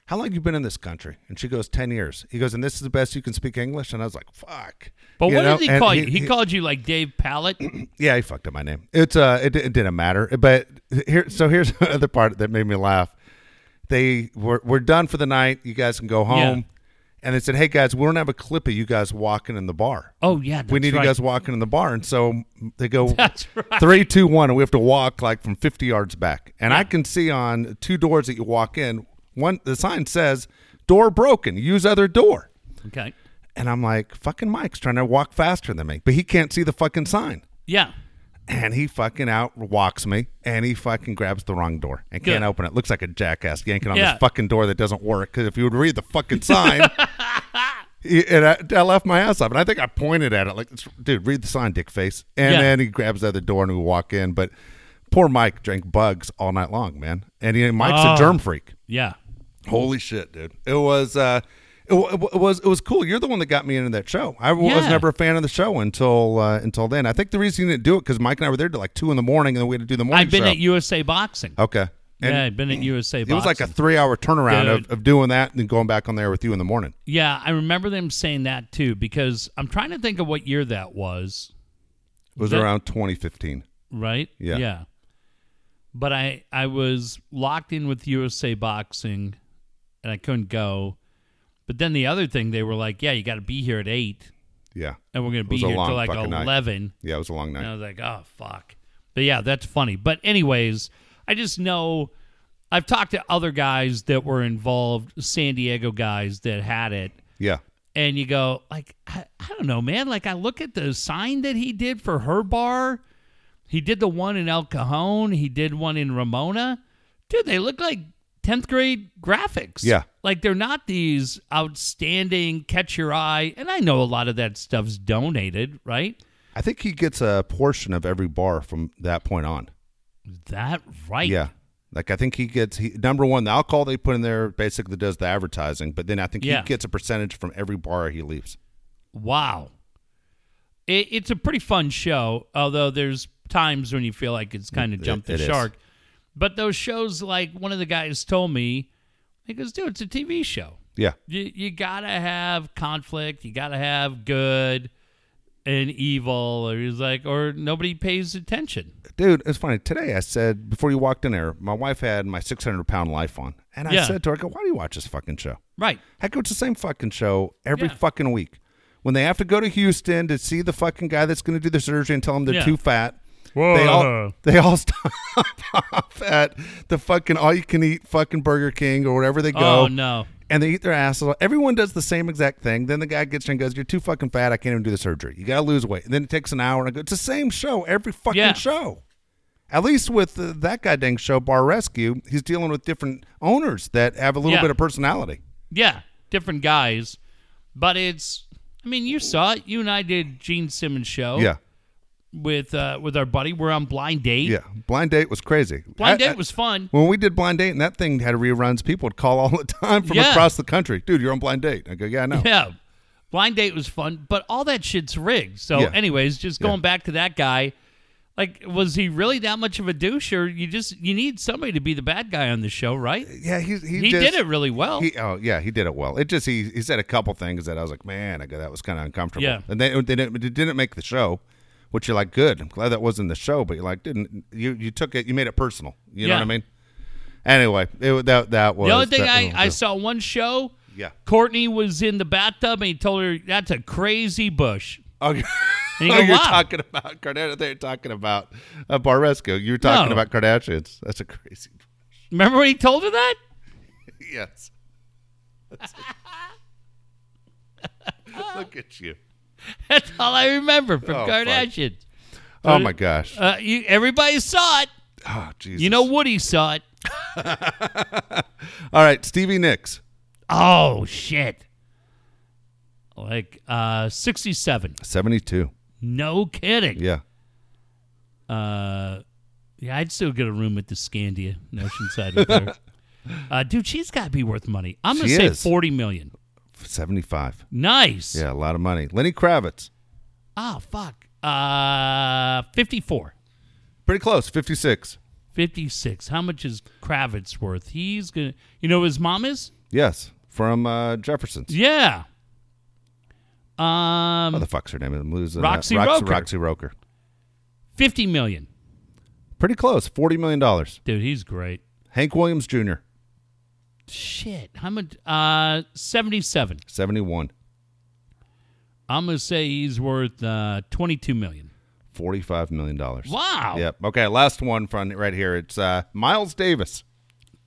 "How long you been in this country?" And she goes, 10 years." He goes, "And this is the best you can speak English." And I was like, "Fuck." But You what know? did he And call you? He, called you like Dave Pallet. yeah, he fucked up my name. It's uh, it, it didn't matter. But here, so here's the other part that made me laugh. They were we're done for the night. You guys can go home. And they said, "Hey guys, we don't have a clip of you guys walking in the bar. Oh yeah, that's we need right. you guys walking in the bar." And so they go right. three, two, one, and we have to walk like from fifty yards back. And Yeah. I can see on two doors that you walk in, one the sign says "door broken, use other door." Okay. And I'm like, "Fucking Mike's trying to walk faster than me, but he can't see the fucking sign." Yeah. and he fucking out walks me and he fucking grabs the wrong door and can't open it. Looks like a jackass yanking on Yeah. this fucking door that doesn't work. Because if you would read the fucking sign, and I, uh, I left my ass up, and I think I pointed at it like, "Dude, read the sign, dick face." And Yeah. then he grabs the other door and we walk in. But poor Mike drank bugs all night long, man. And he, Mike's Oh. a germ oh. freak. Yeah. Holy shit, dude! It was. uh it, it was it was cool. You're the one that got me into that show. I was never a fan of the show until uh, until then. I think the reason you didn't do it because Mike and I were there till like two in the morning, and then we had to do the morning I've been show. at USA Boxing. okay, and yeah, I've been at USA it was like a three hour turnaround of, of doing that and then going back on there with you in the morning. Yeah, I remember them saying that too because I'm trying to think of what year that was. It was That- around 2015. Right? Yeah. Yeah. but I I was locked in with USA Boxing, and I couldn't go. But then the other thing, they were like, "Yeah, you got to be here at eight, Yeah. and we're gonna be here till like fucking night. eleven. Yeah, it was a long night. And I was like, "Oh fuck!" But yeah, that's funny. But anyways, I just know I've talked to other guys that were involved, San Diego guys that had it, Yeah. and you go like I, I don't know man like i look at the sign that he did for her bar he did the one in el cajon he did one in ramona dude they look like 10th grade graphics Yeah. like they're not these outstanding catch your eye and i know a lot of that stuff's donated right I think he gets a portion of every bar from that point on. Is that right Yeah. Like I think he gets he, number one, the alcohol they put in there basically does the advertising, but then I think Yeah. he gets a percentage from every bar he leaves. Wow. It, it's a pretty fun show, although there's times when you feel like it's kind of jumped it the is. But those shows, like one of the guys told me, he goes, dude, it's a TV show. Yeah. You, you got to have conflict. You got to have good and evil. Or he's like, or nobody pays attention. Dude, it's funny. Today I said before you walked in there, my wife had my six hundred pound life on. And I Yeah. said to her, I go, Why do you watch this fucking show? Right. Heck, it's the same fucking show every Yeah. fucking week. When they have to go to Houston to see the fucking guy that's going to do the surgery and tell him they're Yeah. too fat, they all they all stop off at the fucking all you can eat fucking Burger King or wherever they go, Oh, no. and they eat their asses. off. Everyone does the same exact thing. Then the guy gets in and goes, "You're too fucking fat. I can't even do the surgery. You got to lose weight." And then it takes an hour, and I go, "It's the same show every fucking Yeah. show." At least with uh, that guy dang show, Bar Rescue, he's dealing with different owners that have a little Yeah. bit of personality. Yeah, different guys. But it's, I mean, you saw it. You and I did Gene Simmons' show. Yeah, with uh, with our buddy. We're on blind date. yeah. Blind date was crazy. Blind I- date I- was fun. when we did blind date and that thing had reruns. People would call all the time from Yeah. across the country. Dude, you're on blind date. I go, yeah, I know. Yeah. Blind date was fun, but all that shit's rigged. So, Yeah. anyways, just Yeah. going back to that guy, like, was he really that much of a douche, or you just you need somebody to be the bad guy on the show, right? Yeah, he he, He just- did it really well. He, oh yeah, he did it well. It just he he said a couple things that I was like, man, I go that was kind of uncomfortable. Yeah. and they, it didn't it didn't make the show, which you're like, good. I'm glad that wasn't the show, but you're like, didn't you? You took it, you made it personal. You know what I mean? Anyway, it that that was the only thing I, I saw one show, yeah. Kourtney was in the bathtub and he told her that's a crazy bush. Oh, And You oh, you're wow. talking about Kardashian. They're talking about uh, Bar Rescue. You were talking No. about Kardashians. That's a crazy. Bush. Remember when he told her that? yes. Look at you. That's all I remember from Oh. Kardashians. Oh my gosh. Uh, you, everybody saw it. Oh Jesus. You know Woody saw it. All right, Stevie Nicks, Oh shit! Like uh, sixty-seven. seventy-two. No kidding. Yeah. Uh, yeah, I'd still get a room at the Scandia in Oceanside with her. Uh, dude, she's got to be worth money. I'm gonna She say is. forty million. 75. Nice. Yeah, a lot of money. Lenny Kravitz. Oh fuck. Uh, fifty-four. Pretty close. 56. 56. How much is Kravitz worth? He's gonna. You know who his mom is? Yes. From uh, Jefferson's. Yeah. Um, What the fuck's her name? I'm losing Roxie. Roxie, Roker. Roxie Roker. fifty million. Pretty close. $40 million. Dude, he's great. Hank Williams Jr., Shit. How much? Uh, seventy-seven. 71. I'm gonna say he's worth uh, twenty-two million. $45 million. Wow. Yep. Okay, last one from right here. It's uh, Miles Davis.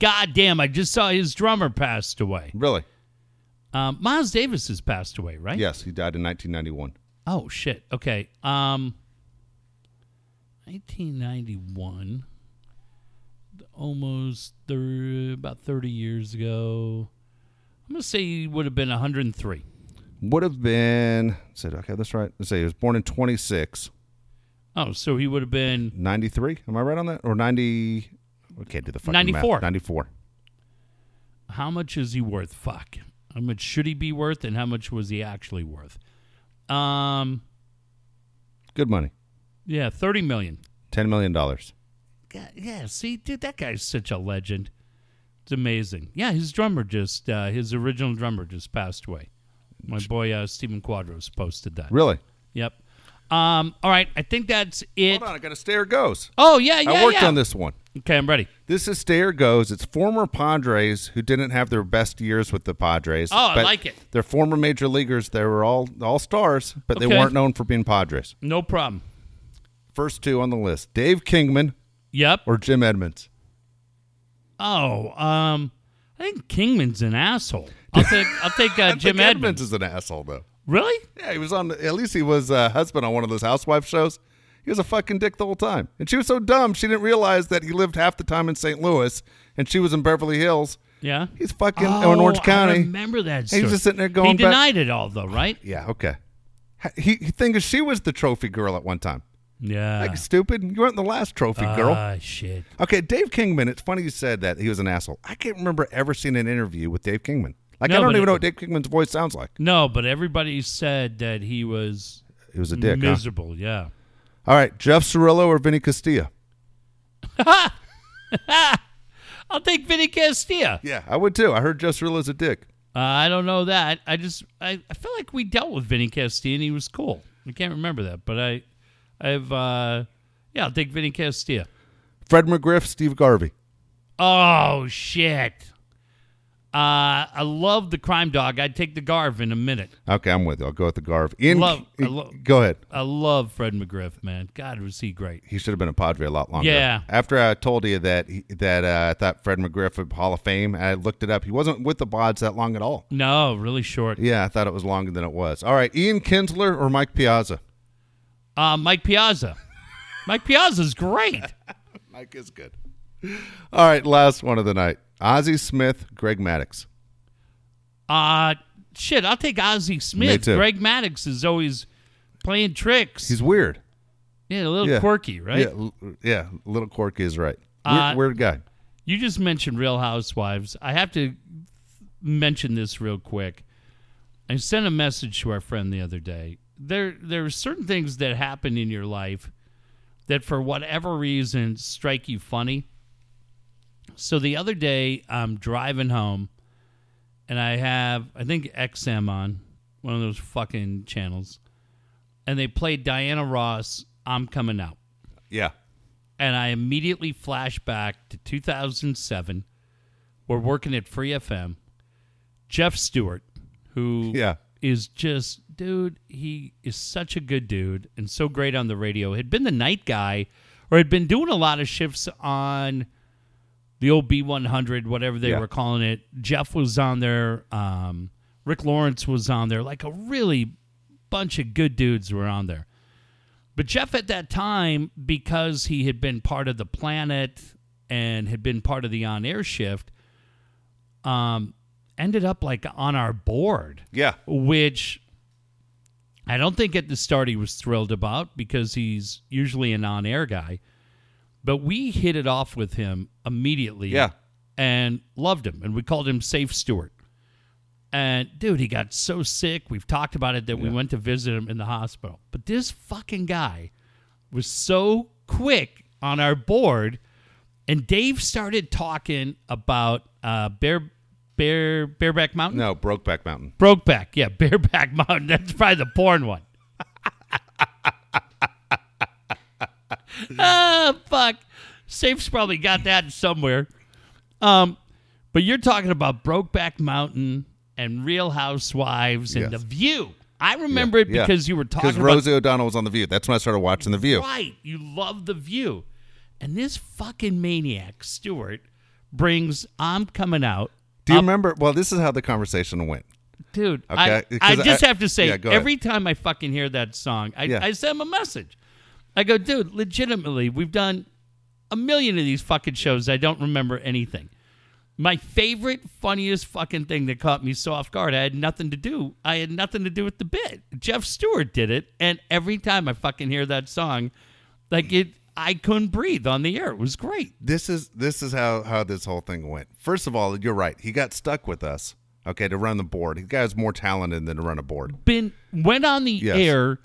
God damn! I just saw his drummer passed away. Really? Um, Miles Davis has passed away, right? Yes, he died in 1991. Oh shit. Okay. Um, 1991. Almost thir- about 30 years ago. I'm gonna say he would have been 103. Would have been, said, okay, that's right. Let's say he was born in 26. Oh, so he would have been 93. Am I right on that? Or 90. We can't do the fucking 94. Math. 94. how much is he worth? Fuck. How much should he be worth, and how much was he actually worth? Um, Good money. yeah, 30 million. $10 million. God, yeah, see, dude, that guy's such a legend. It's amazing. Yeah, his drummer just, uh, his original drummer just passed away. My boy uh, Stephen Quadros posted that. Really? Yep. Um, all right, I think that's it. Hold on, I got stay or goes. Oh yeah, yeah, I worked yeah. on this one. Okay, I'm ready. This is stay or goes. It's former Padres who didn't have their best years with the Padres. Oh, I like it. They're former major leaguers. They were all all stars, but they weren't known for being Padres. No problem. First two on the list: Dave Kingman Yep. or Jim Edmonds. Oh, um, I think Kingman's an asshole. I'll take I'll take uh, Jim think Edmonds. is an asshole though. Really? Yeah, he was on. At least he was a husband on one of those housewife shows. He was a fucking dick the whole time, and she was so dumb she didn't realize that he lived half the time in St. Louis and she was in Beverly Hills. Yeah. He's fucking oh, in Orange I County. remember that. He's Story. just sitting there going He back- denied it all, though, right? Yeah, okay. He, he thing is, she was the trophy girl at one time. Yeah. Like stupid, you weren't the last trophy girl. Ah, shit. Okay, Dave Kingman. It's funny you said that he was an asshole. I can't remember ever seeing an interview with Dave Kingman. Like No, I don't but even it- know what Dave Kingman's voice sounds like. No, but everybody said that he was He was a dick. huh? miserable. Yeah. All right, Jeff Cirillo or Vinny Castilla? I'll take Vinny Castilla. Yeah, I would too. I heard Jeff Cirillo's a dick. Uh, I don't know that. I just I, I feel like we dealt with Vinny Castilla and he was cool. I can't remember that, but I I've uh yeah, I'll take Vinny Castilla. Fred McGriff, Steve Garvey. Oh shit. Uh I love the crime dog. I'd take the Garv in a minute. Okay, I'm with you. I'll go with the Garv. Ian, Love- I lo- go ahead. I love Fred McGriff, man. God, was he great. He should have been a Padre a lot longer. Yeah. After I told you that he, that uh, I thought Fred McGriff would Hall of Fame, I looked it up. He wasn't with the Bods that long at all. No, really short. Yeah, I thought it was longer than it was. All right, Ian Kinsler or Mike Piazza? Uh Mike Piazza. Mike Piazza's great. Mike is good. All right, last one of the night. Ozzie Smith, Greg Maddux. Uh shit, I'll take Ozzie Smith. Greg Maddux is always playing tricks. He's weird. yeah, a little Yeah. quirky, right? Yeah, l- yeah. A little quirky is right. Weird, Uh, weird guy. You just mentioned Real Housewives. I have to mention this real quick. I sent a message to our friend the other day. There there are certain things that happen in your life that for whatever reason strike you funny. So the other day I'm driving home and I have I think XM on, one of those fucking channels. And they played Diana Ross, I'm coming out Yeah. and I immediately flash back to 2007. We're working at Free FM. Jeff Stewart, who Yeah. is just, dude, he is such a good dude and so great on the radio. Had been the night guy or had been doing a lot of shifts on the old B100, whatever they Yeah. were calling it. Jeff was on there. Um, Rick Lawrence was on there. Like a really bunch of good dudes were on there. But Jeff at that time, because he had been part of the planet and had been part of the on air shift, um, ended up like on our board, Yeah. which I don't think at the start he was thrilled about because he's usually an on air guy. But we hit it off with him immediately. Yeah. And loved him. And we called him Safe Stewart. And dude, he got so sick. We've talked about it that we went to visit him in the hospital. But this fucking guy was so quick on our board. And Dave started talking about uh, Bear Bear Bareback Mountain. No, Brokeback Mountain. Brokeback, yeah, Bareback Mountain. That's probably the porn one. ah, fuck. Safe's probably got that somewhere. Um, but you're talking about Brokeback Mountain and Real Housewives and Yes. The View. I remember it Yeah. because you were talking Because Rosie O'Donnell was on The View. That's when I started watching The View. Right. You love the view. And this fucking maniac, Stewart, brings I'm coming out. Do you remember? Well, this is how the conversation went. Dude, Okay, I, I just I- have to say, Yeah, every time I fucking hear that song, I, Yeah. I send him a message. I go, dude, legitimately, we've done a million of these fucking shows. I don't remember anything. My favorite, funniest fucking thing that caught me so off guard, I had nothing to do. I had nothing to do with the bit. Jeff Stewart did it, and every time I fucking hear that song, like it, I couldn't breathe on the air. It was great. This is this is how how this whole thing went. First of all, you're right. He got stuck with us. Okay, to run the board. The guy's more talented than to run a board. been went on the Yes. air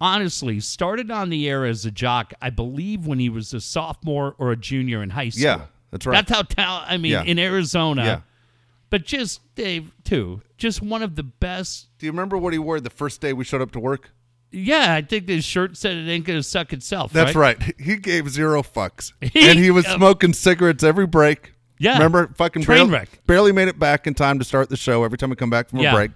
honestly started on the air as a jock i believe when he was a sophomore or a junior in high school Yeah, that's right. that's how talent i mean Yeah. in arizona Yeah. but just dave too just one of the best Do you remember what he wore the first day we showed up to work? Yeah, I think this shirt said it ain't gonna suck itself. That's right. right. He gave zero fucks, He- and he was uh, smoking cigarettes every break. Yeah. remember fucking Train barely, wreck. barely made it back in time to start the show. Every time we come back from Yeah. a break,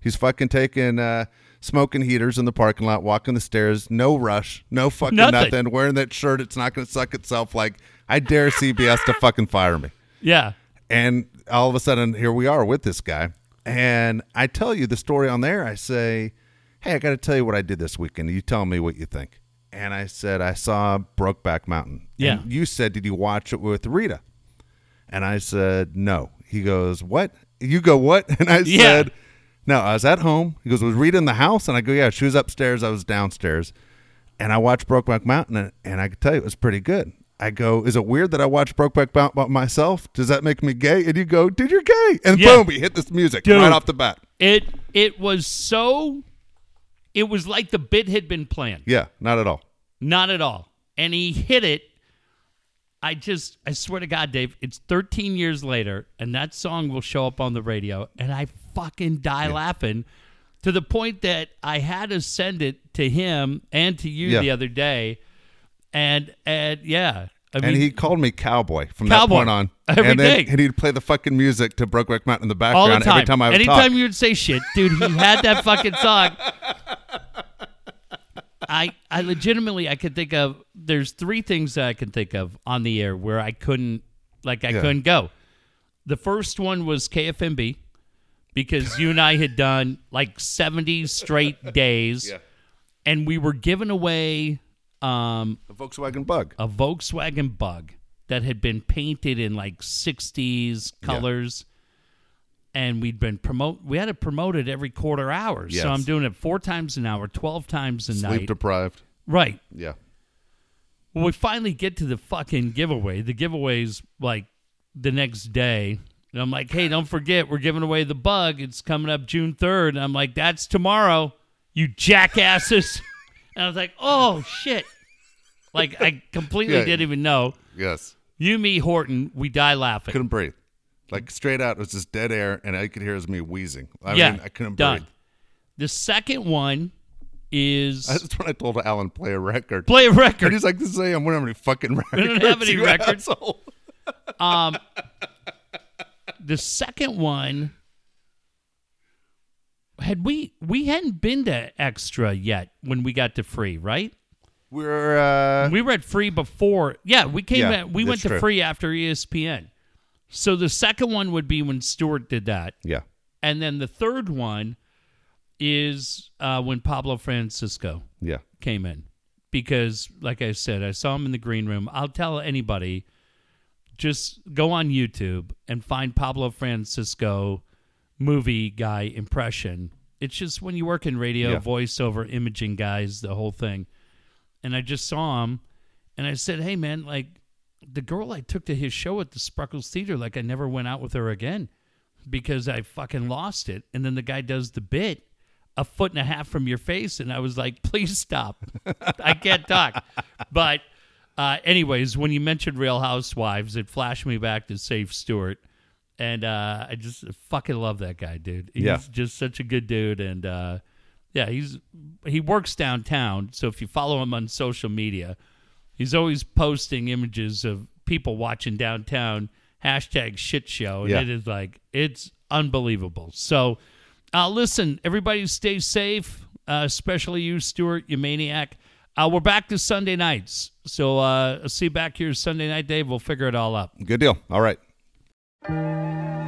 he's fucking taking uh, smoking heaters in the parking lot, walking the stairs, no rush, no fucking Nothing. nothing. Wearing that shirt, it's not going to suck itself. Like I dare CBS to fucking fire me. Yeah. And all of a sudden, here we are with this guy. And I tell you the story on there. I say, Hey, I got to tell you what I did this weekend. You tell me what you think. And I said, I saw Brokeback Mountain. Yeah. And you said, Did you watch it with Rita? And I said, No. He goes, What? You go, What? And I Yeah. said, No, I was at home. He goes, Was Rita in the house? And I go, Yeah, she was upstairs. I was downstairs. And I watched Brokeback Mountain, and, and I could tell you it was pretty good. I go, Is it weird that I watched Brokeback Mountain by myself? Does that make me gay? And you go, Dude, you're gay. And Yeah. boom, we hit this music Dude. right off the bat. It it was so it was like the bit had been planned. Yeah, not at all. Not at all. And he hit it. I just I swear to God, Dave, it's 13 years later, and that song will show up on the radio, and I fucking die laughing to the point that I had to send it to him and to you Yeah. the other day. And and yeah. I mean And he called me cowboy from Cowboy. that point on. Every and then and he'd play the fucking music to Brokeback Mountain in the background all the time. every time I would Anytime talk. you would say shit, dude, he had that fucking song. I I legitimately I could think of there's three things that I can think of on the air where I couldn't like I Yeah. couldn't go. The first one was KFMB because you and I had done like 70 straight days Yeah. and we were giving away um, The Volkswagen Bug. a Volkswagen Bug that had been painted in like 60s colors. And we'd been promote. We had it every quarter hour. Yes. So I'm doing it four times an hour, twelve times a Sleep night. Sleep deprived. right. Yeah. Well, we finally get to the fucking giveaway. The giveaway's like the next day. And I'm like, hey, don't forget, we're giving away the bug. It's coming up June 3rd. And I'm like, that's tomorrow, you jackasses. and I was like, oh, shit. Like, I completely Yeah. didn't even know. Yes. You, me, Horton, we die laughing. Couldn't breathe. Like straight out, it was just dead air, and I could hear it was me wheezing. I yeah, mean, I couldn't done. breathe. The second one is That's when I told Alan play a record. play a And record. he's like, "This is a, I'm have any fucking records." We don't have any you records. asshole." Um, the second one had we we hadn't been to extra yet when we got to free, right? We're uh, We were at free before. Yeah, we came. Yeah, at, we went to true. free after ESPN. So the second one would be when Stewart did that, yeah, and then the third one is uh, when Pablo Francisco yeah, came in because like i said i saw him in the green room i'll tell anybody just go on youtube and find pablo francisco movie guy impression. It's just when you work in radio Yeah. voiceover imaging guys the whole thing. And i just saw him and i said hey man like the girl i took to his show at the Spreckels theater like i never went out with her again because i fucking lost it. And then the guy does the bit a foot and a half from your face and i was like please stop. I can't talk. But uh, anyways when you mentioned real housewives it flashed me back to safe stewart and uh, i just fucking love that guy dude he's Yeah. just such a good dude and uh, yeah he's he works downtown so if you follow him on social media he's always posting images of people watching downtown hashtag shit show and Yeah. it is like it's unbelievable so uh, listen, everybody stay safe, uh, especially you, Stewart, you maniac. Uh, we're back to Sunday nights. So uh, I'll see you back here Sunday night, Dave. We'll figure it all out. good deal. All right. Last